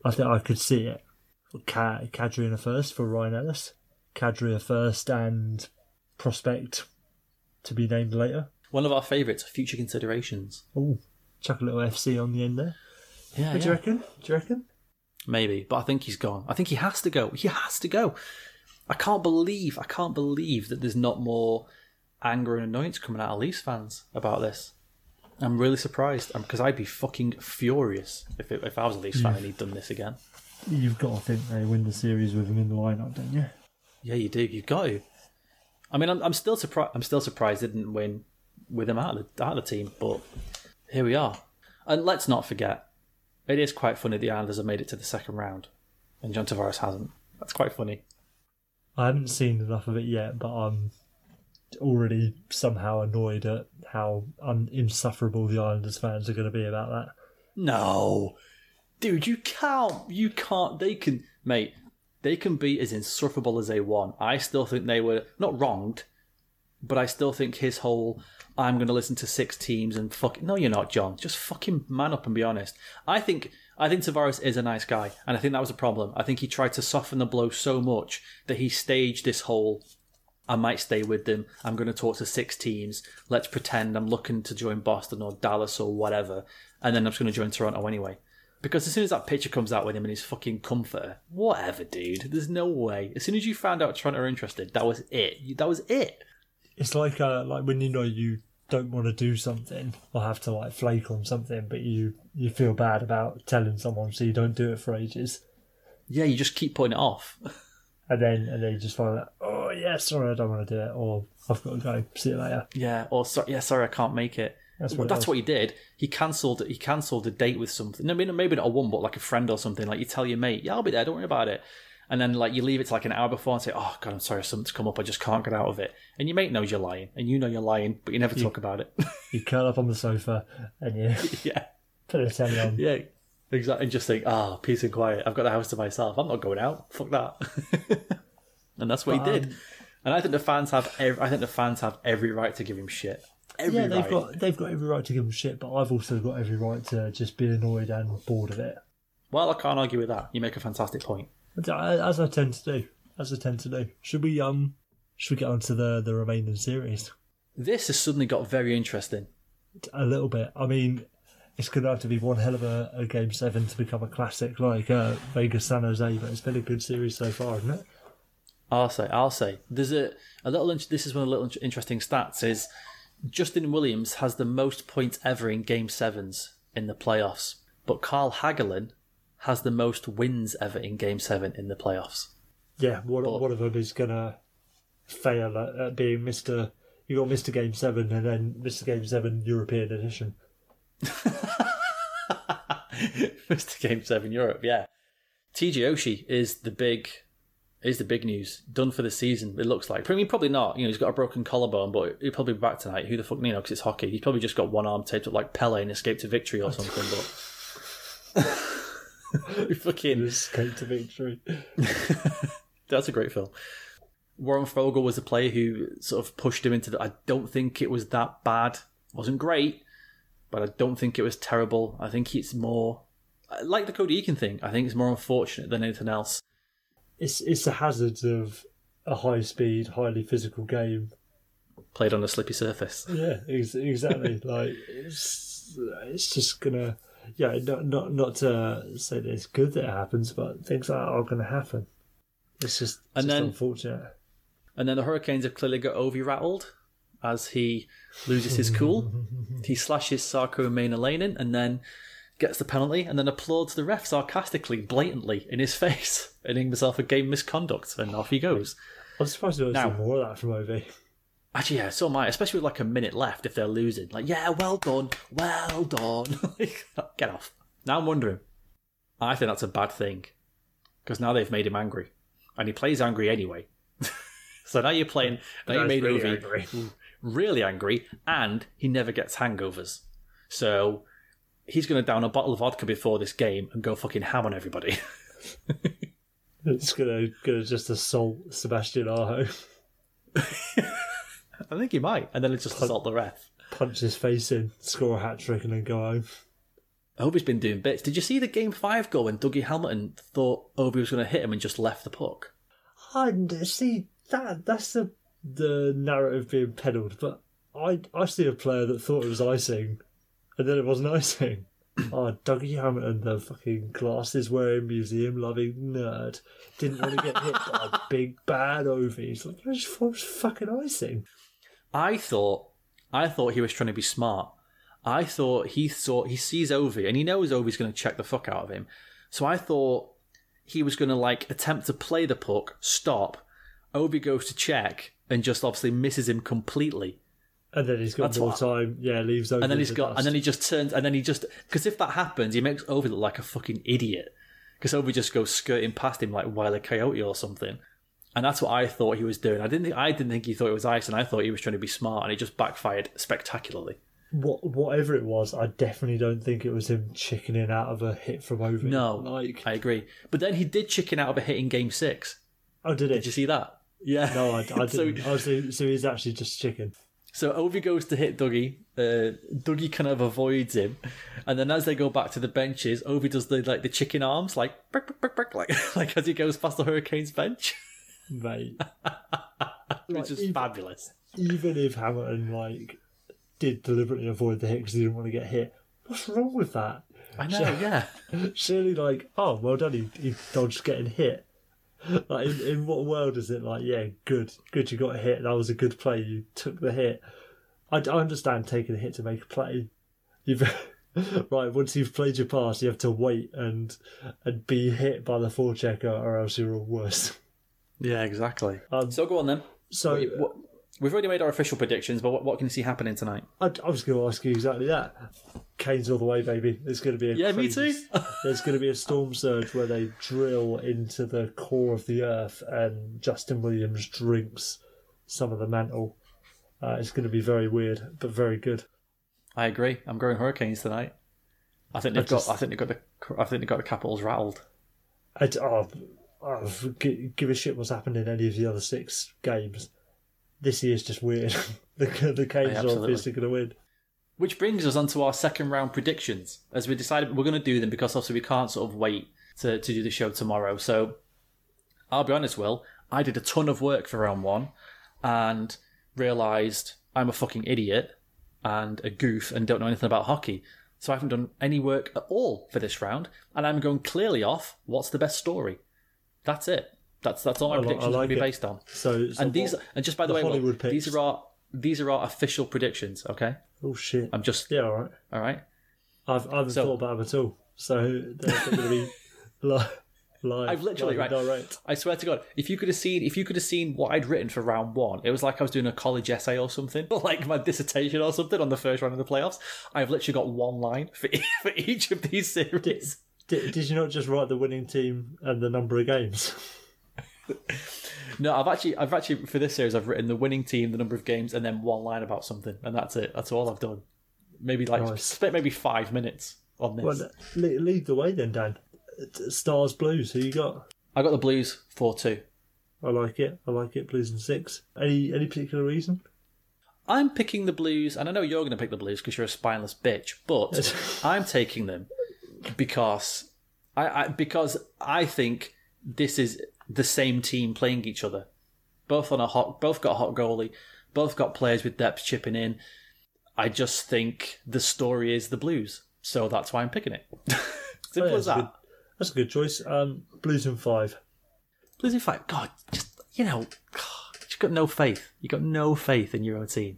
I think I could see it. Ka- Kadri in a first for Ryan Ellis, Kadri a first and prospect to be named later. One of our favourites, future considerations. Oh, chuck a little FC on the end there. Yeah, What do you reckon? Do you reckon? Maybe, but I think he's gone. I think he has to go. He has to go. I can't believe, I can't believe that there's not more anger and annoyance coming out of Leafs fans about this. I'm really surprised um, because I'd be fucking furious if it, if I was a Leafs fan and he'd done this again. You've got to think they win the series with him in the lineup, don't you? Yeah, you do. You've got to. I mean, I'm, I'm still surprised. I'm still surprised they didn't win with him out of the out of the team, but here we are. And let's not forget, it is quite funny the Islanders have made it to the second round, and John Tavares hasn't. That's quite funny. I haven't seen enough of it yet, but I'm already somehow annoyed at how un- insufferable the Islanders fans are going to be about that. No, dude, you can't. You can't. They can, mate. They can be as insufferable as they want. I still think they were not wronged, but I still think his whole "I'm going to listen to six teams and fuck." No, you're not, John. Just fucking man up and be honest. I think I think Tavares is a nice guy, and I think that was a problem. I think he tried to soften the blow so much that he staged this whole I might stay with them. I'm going to talk to six teams. Let's pretend I'm looking to join Boston or Dallas or whatever. And then I'm just going to join Toronto anyway. Because as soon as that picture comes out with him and his fucking comforter, whatever, dude. There's no way. As soon as you found out Toronto are interested, that was it. That was it. It's like uh, like when you know you don't want to do something or have to like flake on something, but you you feel bad about telling someone, so you don't do it for ages, Yeah, you just keep putting it off. and then and then you just find out, oh yeah, sorry, I don't want to do it, or I've got to go. See you later. Yeah, or sorry, yeah, sorry, I can't make it. That's what that's what he did. He cancelled. He cancelled a date with something. I mean, maybe not a one, but like a friend or something. Like you tell your mate, "Yeah, I'll be there. Don't worry about it." And then like you leave it to like an hour before and say, "Oh God, I'm sorry, something's come up. I just can't get out of it." And your mate knows you're lying, and you know you're lying, but you never talk about it. You curl up on the sofa and you yeah, put a telly on. yeah, exactly. And just think, "Ah, peace and quiet. I've got the house to myself. I'm not going out. Fuck that." and that's what he did. um, And I think the fans have. Every, I think the fans have every right to give him shit. Every Yeah, they've right. got they've got every right to give them shit, but I've also got every right to just be annoyed and bored of it. Well, I can't argue with that. You make a fantastic point. As I tend to do, as I tend to do. Should we um, should we get on to the the remaining series This has suddenly got very interesting. a little bit? I mean, it's going to have to be one hell of a, a game seven to become a classic like uh, Vegas San Jose, but it's been a good series so far, isn't it? I'll say, I'll say. There's a, a little. This is one of the little interesting stats. Is Justin Williams has the most points ever in Game Sevens in the playoffs, but Carl Hagelin has the most wins ever in Game Seven in the playoffs. Yeah, one, one of them is going to fail at, at being Mister. You got Mister Game Seven and then Mister Game Seven European Edition. Mr. Game Seven Europe, yeah. TJ Oshie is the big, is the big news. Done for the season. It looks like. I mean, probably not. You know, he's got a broken collarbone, but he'll probably be back tonight. Who the fuck, you know, because it's hockey. He's probably just got one arm taped up like Pele and escaped to victory or something. But fucking, Escape to victory. that's a great film. Warren Foegele was the player who sort of pushed him into the. I don't think it was that bad. wasn't great, but I don't think it was terrible. I think it's more like the Cody Eakin thing. I think it's more unfortunate than anything else. It's it's the hazards of a high speed, highly physical game. Played on a slippy surface. Yeah, ex- exactly. like it's it's just gonna yeah, not not not to say that it's good that it happens, but things like that are gonna happen. It's just, And just then- unfortunate. And then the Hurricanes have clearly got Ovi rattled as he loses his cool. he slashes Saku Maenalanen and then gets the penalty and then applauds the ref sarcastically, blatantly in his face, ending himself a game misconduct, and off he goes. I'm surprised we don't Now- see more of that from Ovi. Actually, yeah, so might, especially with like a minute left if they're losing. Like, yeah, well done, well done. Like, Get off. Now I'm wondering. I think that's a bad thing because now they've made him angry, and he plays angry anyway. so now you're playing. Now you made really Ovi angry. really angry, and he never gets hangovers. So he's going to down a bottle of vodka before this game and go fucking ham on everybody. It's gonna gonna just assault Sebastian Aho, I think he might, and then it's just assault the ref. punch his face in, score a hat trick, and then go home. I hope he's been doing bits. Did you see the game five goal when Dougie Hamilton thought Ovi was going to hit him and just left the puck? And see that that's the the narrative being peddled, but I I see a player that thought it was icing, and then it wasn't icing. Oh, Dougie Hamilton, the fucking glasses wearing, museum loving nerd, didn't want to get hit by a big bad Ovi. He's like, I just thought it was fucking icing. I thought, I thought he was trying to be smart. I thought he thought he sees Ovi and he knows Ovi's going to check the fuck out of him. So I thought he was going to like attempt to play the puck, stop. Ovi goes to check and just obviously misses him completely. And then he's got That's more what- time. Yeah, leaves Ovi. and then in he's the got, dust. and then he just turns, and then he just, because if that happens, he makes Ovi look like a fucking idiot. Because Ovi just goes skirting past him like Wile E. Coyote or something, and that's what I thought he was doing. I didn't think, I didn't think he thought it was ice, and I thought he was trying to be smart, and it just backfired spectacularly. what whatever it was, I definitely don't think it was him chickening out of a hit from over. No, like I agree. But then he did chicken out of a hit in Game Six. oh, did it? Did you see that? Yeah. No, I, I So- didn't. oh, so, so he's actually just chicken. So Ovi goes to hit Dougie. Uh, Dougie kind of avoids him, and then as they go back to the benches, Ovi does the like the chicken arms, like brick, brick, brick, brick, like like as he goes past the Hurricanes bench, mate. which is even- fabulous. Even if Hamilton like did deliberately avoid the hit because he didn't want to get hit, what's wrong with that? I know, yeah. Surely, like, oh, well done, he, he dodged getting hit. Like, in, in what world is it like? Yeah, good, good, you got a hit. That was a good play. You took the hit. I, I understand taking a hit to make a play. You've right once you've played your pass, you have to wait and and be hit by the forechecker, or else you're all worse. Yeah, exactly. Um, so go on then. So Wait, what- we've already made our official predictions, but what, what can you see happening tonight? I, I was going to ask you exactly that. Kane's all the way, baby. There's going to be a Yeah, me too. There's going to be a storm surge where they drill into the core of the earth, and Justin Williams drinks some of the mantle. Uh, it's going to be very weird, but very good. I agree. I'm going Hurricanes tonight. I think they've I just- got. I think they've got the. I think they've got the Capitals rattled. I, oh, oh, give a shit what's happened in any of the other six games. This year's just weird. the the Canes Yeah, are obviously going to win. Which brings us on to our second round predictions. As we decided we're going to do them because obviously we can't sort of wait to, to do the show tomorrow. So I'll be honest, Will, I did a ton of work for round one and realised I'm a fucking idiot and a goof and don't know anything about hockey. So I haven't done any work at all for this round, and I'm going clearly off what's the best story. That's it. That's that's all my I li- I predictions will be it. based on. So, so And these what- and just by the, the way, Hollywood these are our these are our official predictions. Okay, oh shit! I'm just yeah, all right. all right. I've I haven't So- thought about them at all. So they're, going to be live. live I've literally right. direct. I swear to God, if you could have seen, if you could have seen what I'd written for round one, it was like I was doing a college essay or something, or like my dissertation or something on the first round of the playoffs. I've literally got one line for for each of these series. Did, did you not just write the winning team and the number of games? No, I've actually, I've actually for this series, I've written the winning team, the number of games, and then one line about something, and that's it. That's all I've done. Maybe like Nice. spent maybe five minutes on this. Well, lead, the way then, Dan. Stars, Blues. Who you got? I got the Blues four two. I like it. I like it. Blues and six. Any any particular reason? I'm picking the Blues, and I know you're going to pick the Blues because you're a spineless bitch, but I'm taking them because I, I because I think this is the same team playing each other, both on a hot, both got a hot goalie, both got players with depth chipping in. I just think the story is the Blues, so that's why I'm picking it. Simple Oh, yeah, as that. good- That's a good choice. Um, Blues and five. Blues in five. God, just you know, you've got no faith. You've got no faith in your own team.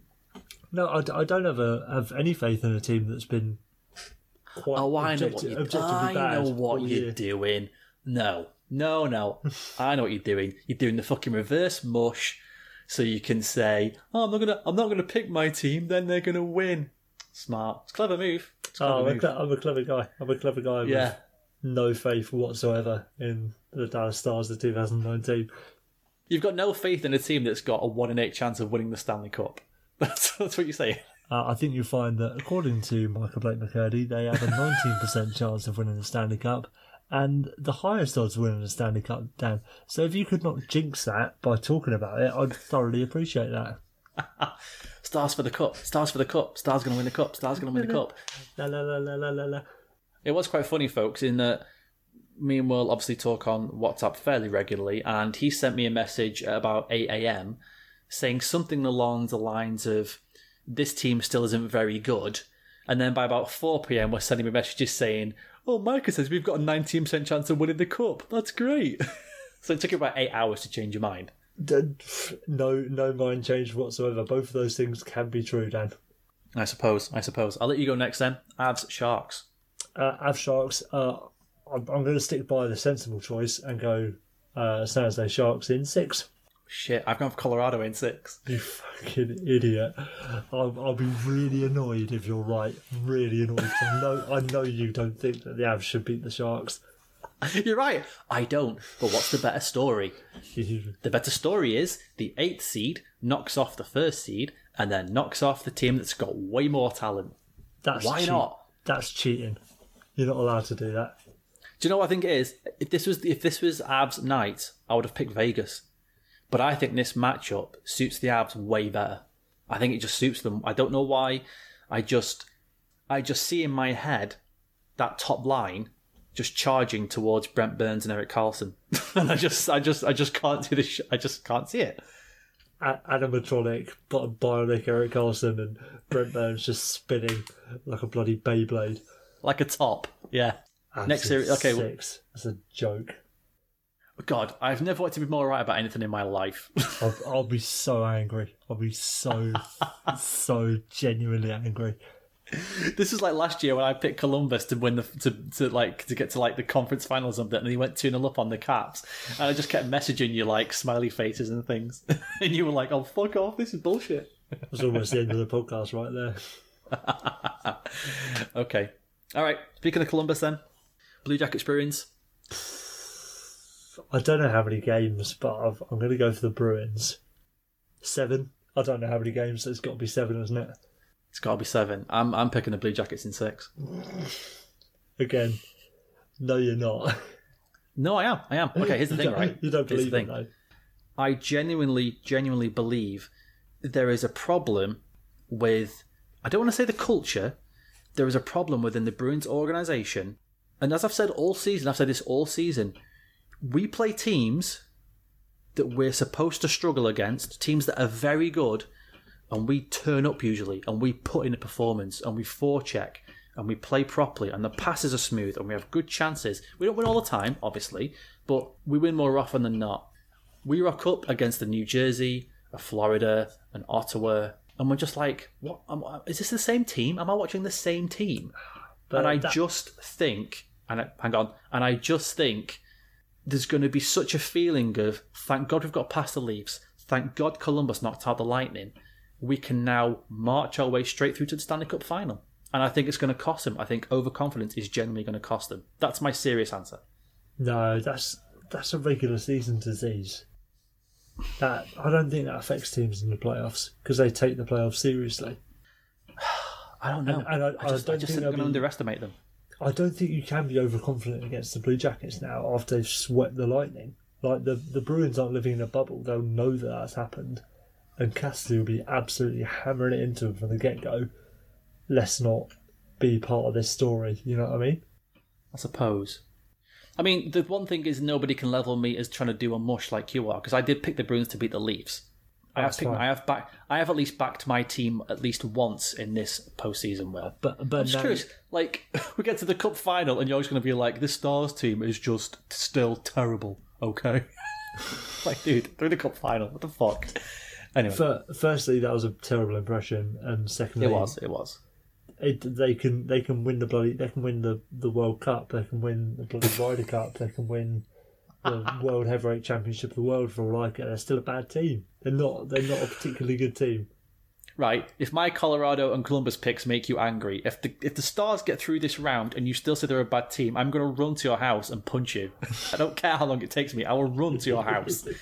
No, I don't have a, have any faith in a team that's been quite Oh, I know what you're, objectively I bad know what you're doing. No, no, no. I know what you're doing. You're doing the fucking reverse mush. so you can say, "Oh, I'm not gonna, I'm not gonna pick my team. Then they're gonna win." Smart, it's a clever move. It's a clever Oh, I'm a, move. I'm a clever guy. I'm a clever guy yeah. with no faith whatsoever in the Dallas Stars of 2019. You've got no faith in a team that's got a one in eight chance of winning the Stanley Cup. That's that's what you say. Uh, I think you'll find that, according to Micah Blake McCurdy, they have a 19% chance of winning the Stanley Cup and the highest odds winning the Stanley Cup, Dan. So if you could not jinx that by talking about it, I'd thoroughly appreciate that. Stars for the cup. Stars for the cup. Stars going to win the cup. Stars going to win the cup. La la la la la la la. It was quite funny, folks, in that me and Will obviously talk on WhatsApp fairly regularly, and he sent me a message at about 8 a.m. saying something along the lines of, This team still isn't very good. And then by about 4 p.m., we're sending me messages saying, Oh, Micah says we've got a 19% chance of winning the cup. That's great. so it took you about eight hours to change your mind. No, no mind change whatsoever. Both of those things can be true, Dan. I suppose. I suppose. I'll let you go next then. Avs Sharks. Uh, Av Sharks, uh, I'm, I'm going to stick by the sensible choice and go uh, San Jose Sharks in six. Shit, I've gone for Colorado in six. You fucking idiot. I'll, I'll be really annoyed if you're right. Really annoyed. I know, I know you don't think that the Avs should beat the Sharks. You're right. I don't. But what's the better story? The better story is the eighth seed knocks off the first seed and then knocks off the team that's got way more talent. That's Why cheat- not? That's cheating. You're not allowed to do that. Do you know what I think it is? If this was if this was Avs night, I would have picked Vegas. But I think this matchup suits the Avs way better. I think it just suits them. I don't know why. I just I just see in my head that top line just charging towards Brent Burns and Erik Karlsson. and I just I just I just can't see this. sh- I just can't see it. A- animatronic, but bionic Erik Karlsson and Brent Burns just spinning like a bloody Beyblade. Like a top. Yeah. Avs Next series okay, six. That's a joke. God, I've never wanted to be more right about anything in my life. I'll, I'll be so angry. I'll be so, so genuinely angry. This was like last year when I picked Columbus to win the to, to like to get to like the conference final or something, and he went two 0 up on the Caps, and I just kept messaging you like smiley faces and things, and you were like, "Oh fuck off! This is bullshit." It was almost the end of the podcast right there. Okay, all right. Speaking of Columbus, then Blue Jackets Bruins. I don't know how many games, but I've, I'm going to go for the Bruins. Seven. I don't know how many games. So it's got to be seven, isn't it? It's got to be seven. I'm I'm picking the Blue Jackets in six. Again, no, you're not. No, I am. I am. Okay, here's the thing, right? You don't believe it, though. I genuinely, genuinely believe there is a problem with, I don't want to say the culture, there is a problem within the Bruins organisation. And as I've said all season, I've said this all season, we play teams that we're supposed to struggle against, teams that are very good, and we turn up usually, and we put in a performance, and we forecheck, and we play properly, and the passes are smooth, and we have good chances. We don't win all the time, obviously, but we win more often than not we rock up against the New Jersey, a Florida, an Ottawa, and we're just like, what? Is this the same team? Am I watching the same team? and I that- just think, and I, hang on, and I just think there's going to be such a feeling of, thank God we've got past the Leafs, thank God Columbus knocked out the Lightning. We can now march our way straight through to the Stanley Cup final. And I think it's going to cost them. I think overconfidence is generally going to cost them. That's my serious answer. No, that's that's a regular season disease. That I don't think that affects teams in the playoffs because they take the playoffs seriously. I don't know. And- and I- I just, I I don't just think think we're going to underestimate them. I don't think you can be overconfident against the Blue Jackets now after they've swept the Lightning. Like the the Bruins aren't living in a bubble; they'll know that that's happened, and Cassidy will be absolutely hammering it into them from the get go. Let's not be part of this story. You know what I mean? I suppose. I mean, the one thing is nobody can level me as trying to do a mush like you are because I did pick the Bruins to beat the Leafs. I have picked. I have back, I have at least backed my team at least once in this postseason. Will, But but I'm just now, curious. Like, we get to the cup final, and you're just going to be like, "This Stars team is just still terrible." Okay, like, dude, through the cup final. What the fuck? Anyway, fir- firstly, that was a terrible impression, and secondly, it was. It was. it, they can they can win the bloody they can win the, the World Cup, they can win the bloody Ryder Cup, they can win the World Heavyweight Championship of the world for all I care. They're still a bad team. They're not. They're not a particularly good team. Right, if my Colorado and Columbus picks make you angry, if the if the Stars get through this round and you still say they're a bad team, I'm going to run to your house and punch you. I don't care how long it takes me. I will run to your house.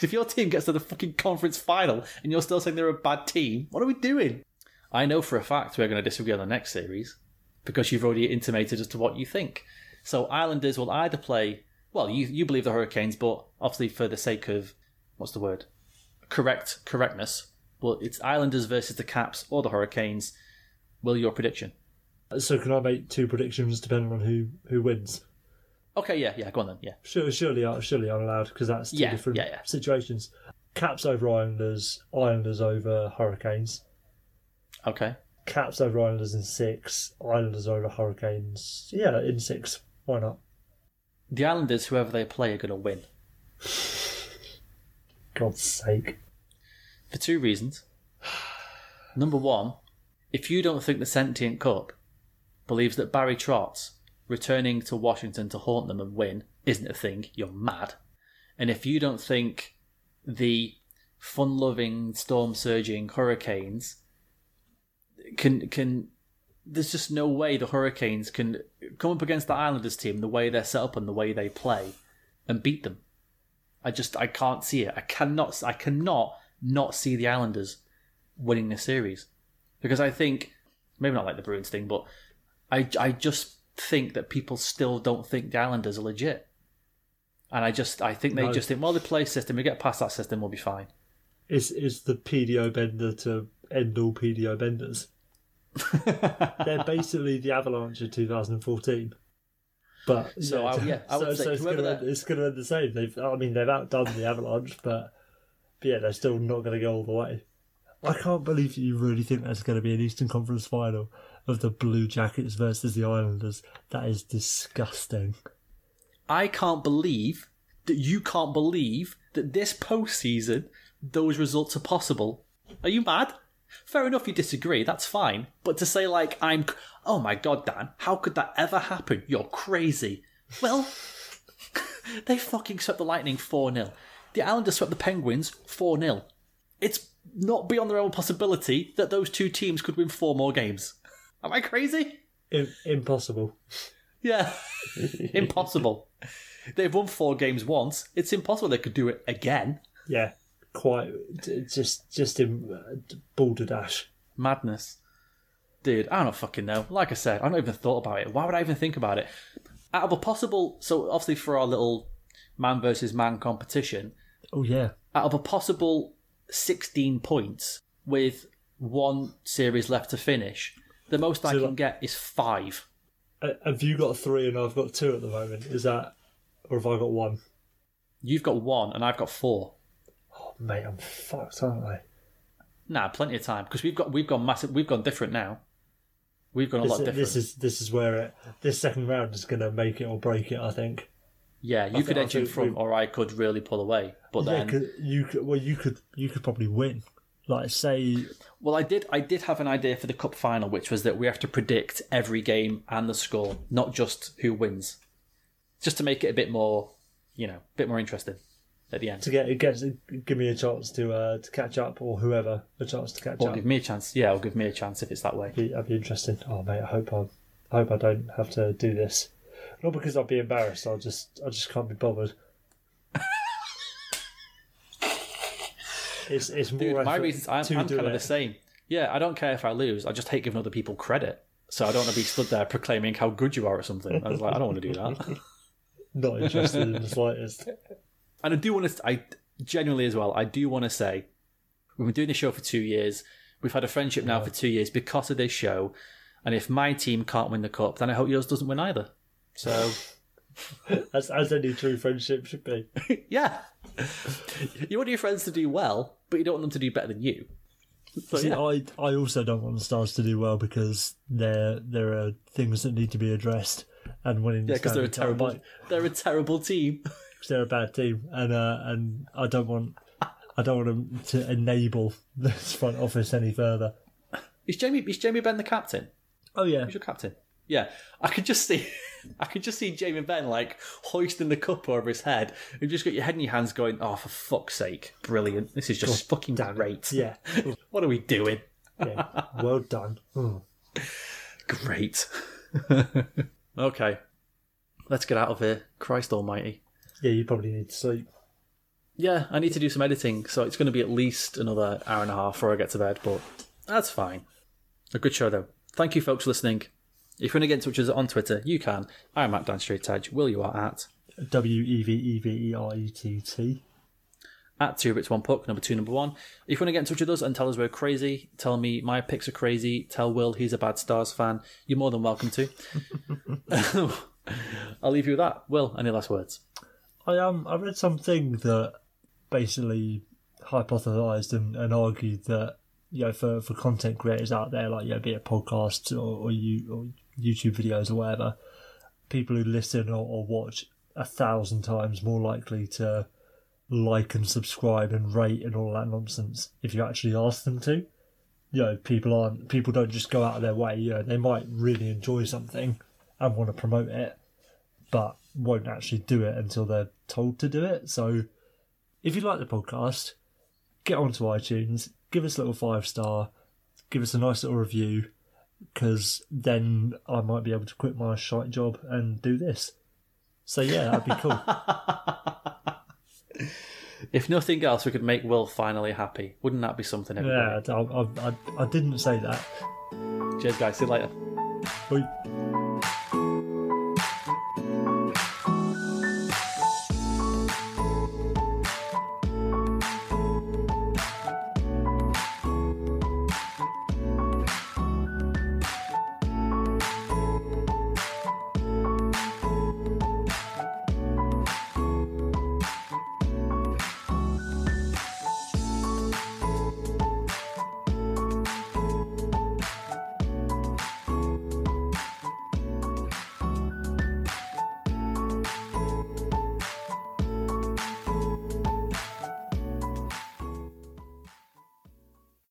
Because if your team gets to the fucking conference final and you're still saying they're a bad team, what are we doing? I know for a fact we're going to disagree on the next series because you've already intimated as to what you think. So Islanders will either play. Well, you you believe the Hurricanes, but obviously for the sake of what's the word? Correct correctness. Well, it's Islanders versus the Caps or the Hurricanes. Will your prediction? So can I make two predictions depending on who who wins? Okay, yeah, yeah, go on then. Yeah, Surely, surely, I- surely I'm allowed because that's two Yeah, different yeah, yeah. situations. Caps over Islanders, Islanders over Hurricanes. okay. Caps over Islanders in six, Islanders over Hurricanes. Yeah, in six. Why not? The Islanders, whoever they play, are going to win God's sake. for two reasons. Number one, if you don't think the Sentient Cup believes that Barry Trotz returning to Washington to haunt them and win isn't a thing, you're mad. And if you don't think the fun loving, storm surging Hurricanes can can there's just no way the Hurricanes can come up against the Islanders team the way they're set up and the way they play and beat them. I just I can't see it. I cannot I cannot not see the Islanders winning this series because I think maybe not like the Bruins thing, but I I just think that people still don't think the Islanders are legit. And I just I think they No. just think well they play system we get past that system we'll be fine. Is is the PDO bender to end all PDO benders? They're basically the Avalanche of 2014. But So, I- yeah, I so, so it's going to that- it's going to end the same. They've I mean they've outdone the Avalanche, but, but yeah, they're still not going to go all the way. I can't believe you really think there's going to be an Eastern Conference final of the Blue Jackets versus the Islanders. That is disgusting. I can't believe that you can't believe that this postseason those results are possible. Are you mad? Fair enough, you disagree. That's fine. But to say like I'm, oh my god, Dan, how could that ever happen? You're crazy. Well, they fucking swept the Lightning four 0 The Islanders swept the Penguins four 0 It's not beyond the realm of possibility that those two teams could win four more games. Am I crazy? I- impossible. Yeah. impossible. They've won four games once. It's impossible they could do it again. Yeah, quite just just in uh, balderdash. Madness. Dude, I don't fucking know. Like I said, I've not even thought about it. Why would I even think about it? Out of a possible. So, obviously, for our little man versus man competition, Oh yeah. out of a possible 16 points with one series left to finish, the most I So, can like- get is five. Uh, Have you got three and I've got two at the moment? Is that, or have I got one? You've got one, and I've got four. Mate, I'm fucked, aren't I? Nah, plenty of time because we've got we've gone massive. We've gone different now. We've gone a This, lot different. this is this is where it, this second round is going to make it or break it. I think. Yeah, you I could edge in front, or I could really pull away. But Yeah, then, you could. Well, you could. You could probably win. Like say, well, I did. I did have an idea for the cup final, which was that we have to predict every game and the score, not just who wins, just to make it a bit more, you know, a bit more interesting at the end. to get it gets give me a chance to uh, to catch up, or whoever a chance to catch Or up. give me a chance. Yeah, or give me a chance if it's that way. Be, that'd be interesting. Oh mate, I hope I, I hope I don't have to do this. Not because I'll be embarrassed. I'll just, I just can't be bothered. it's it's more. Dude, my effort reasons. I'm, to I'm do kind of it. the same. Yeah, I don't care if I lose. I just hate giving other people credit. So I don't want to be stood there proclaiming how good you are or something. I was like, I don't want to do that. Not interested in the slightest. and I do want to. I genuinely as well. I do want to say we've been doing this show for two years. We've had a friendship now for two years because of this show. And if my team can't win the cup, then I hope yours doesn't win either. So As as any true friendship should be. yeah, you want your friends to do well, but you don't want them to do better than you. So, See, yeah. I I also don't want the Stars to do well because there there are things that need to be addressed, and winning Yeah, because they're a terrible, might- they're a terrible team. 'cause they're a bad team, and uh, and I don't want I don't want them to enable this front office any further. Is Jamie is Jamie Benn the captain? Oh yeah, he's your captain? Yeah, I could just see, I could just see Jamie Benn like hoisting the cup over his head. You've just got your head in your hands, going, "Oh, for fuck's sake, brilliant! This is just fucking damn great. Yeah, What are we doing? yeah. well done. Mm. Great. okay, let's get out of here. Christ Almighty. Yeah, you probably need to sleep. Yeah, I need to do some editing, so it's going to be at least another hour and a half before I get to bed, but that's fine. A good show, though. Thank you, folks, for listening. If you want to get in touch with us on Twitter, you can. I'm at Dan Straight Edge. Will you are at W e v e v e r e t t. at two bits one puck number two number one. If you want to get in touch with us and tell us we're crazy, tell me my picks are crazy, tell Will he's a bad Stars fan, you're more than welcome to. I'll leave you with that. Will, any last words? I um I read something that basically hypothesized and, and argued that you know for, for content creators out there like you know be it podcasts or or, you, or YouTube videos or whatever, people who listen or, or watch a thousand times more likely to like and subscribe and rate and all that nonsense if you actually ask them to. You know, people aren't people don't just go out of their way, you know, they might really enjoy something and want to promote it, but won't actually do it until they're told to do it. So if you like the podcast, get onto iTunes, give us a little five star, give us a nice little review, because then I might be able to quit my shite job and do this. So yeah, that'd be cool. If nothing else, we could make Will finally happy. Wouldn't that be something? Everybody? yeah, I, I, I, I didn't say that. Cheers, guys. See you later. Bye.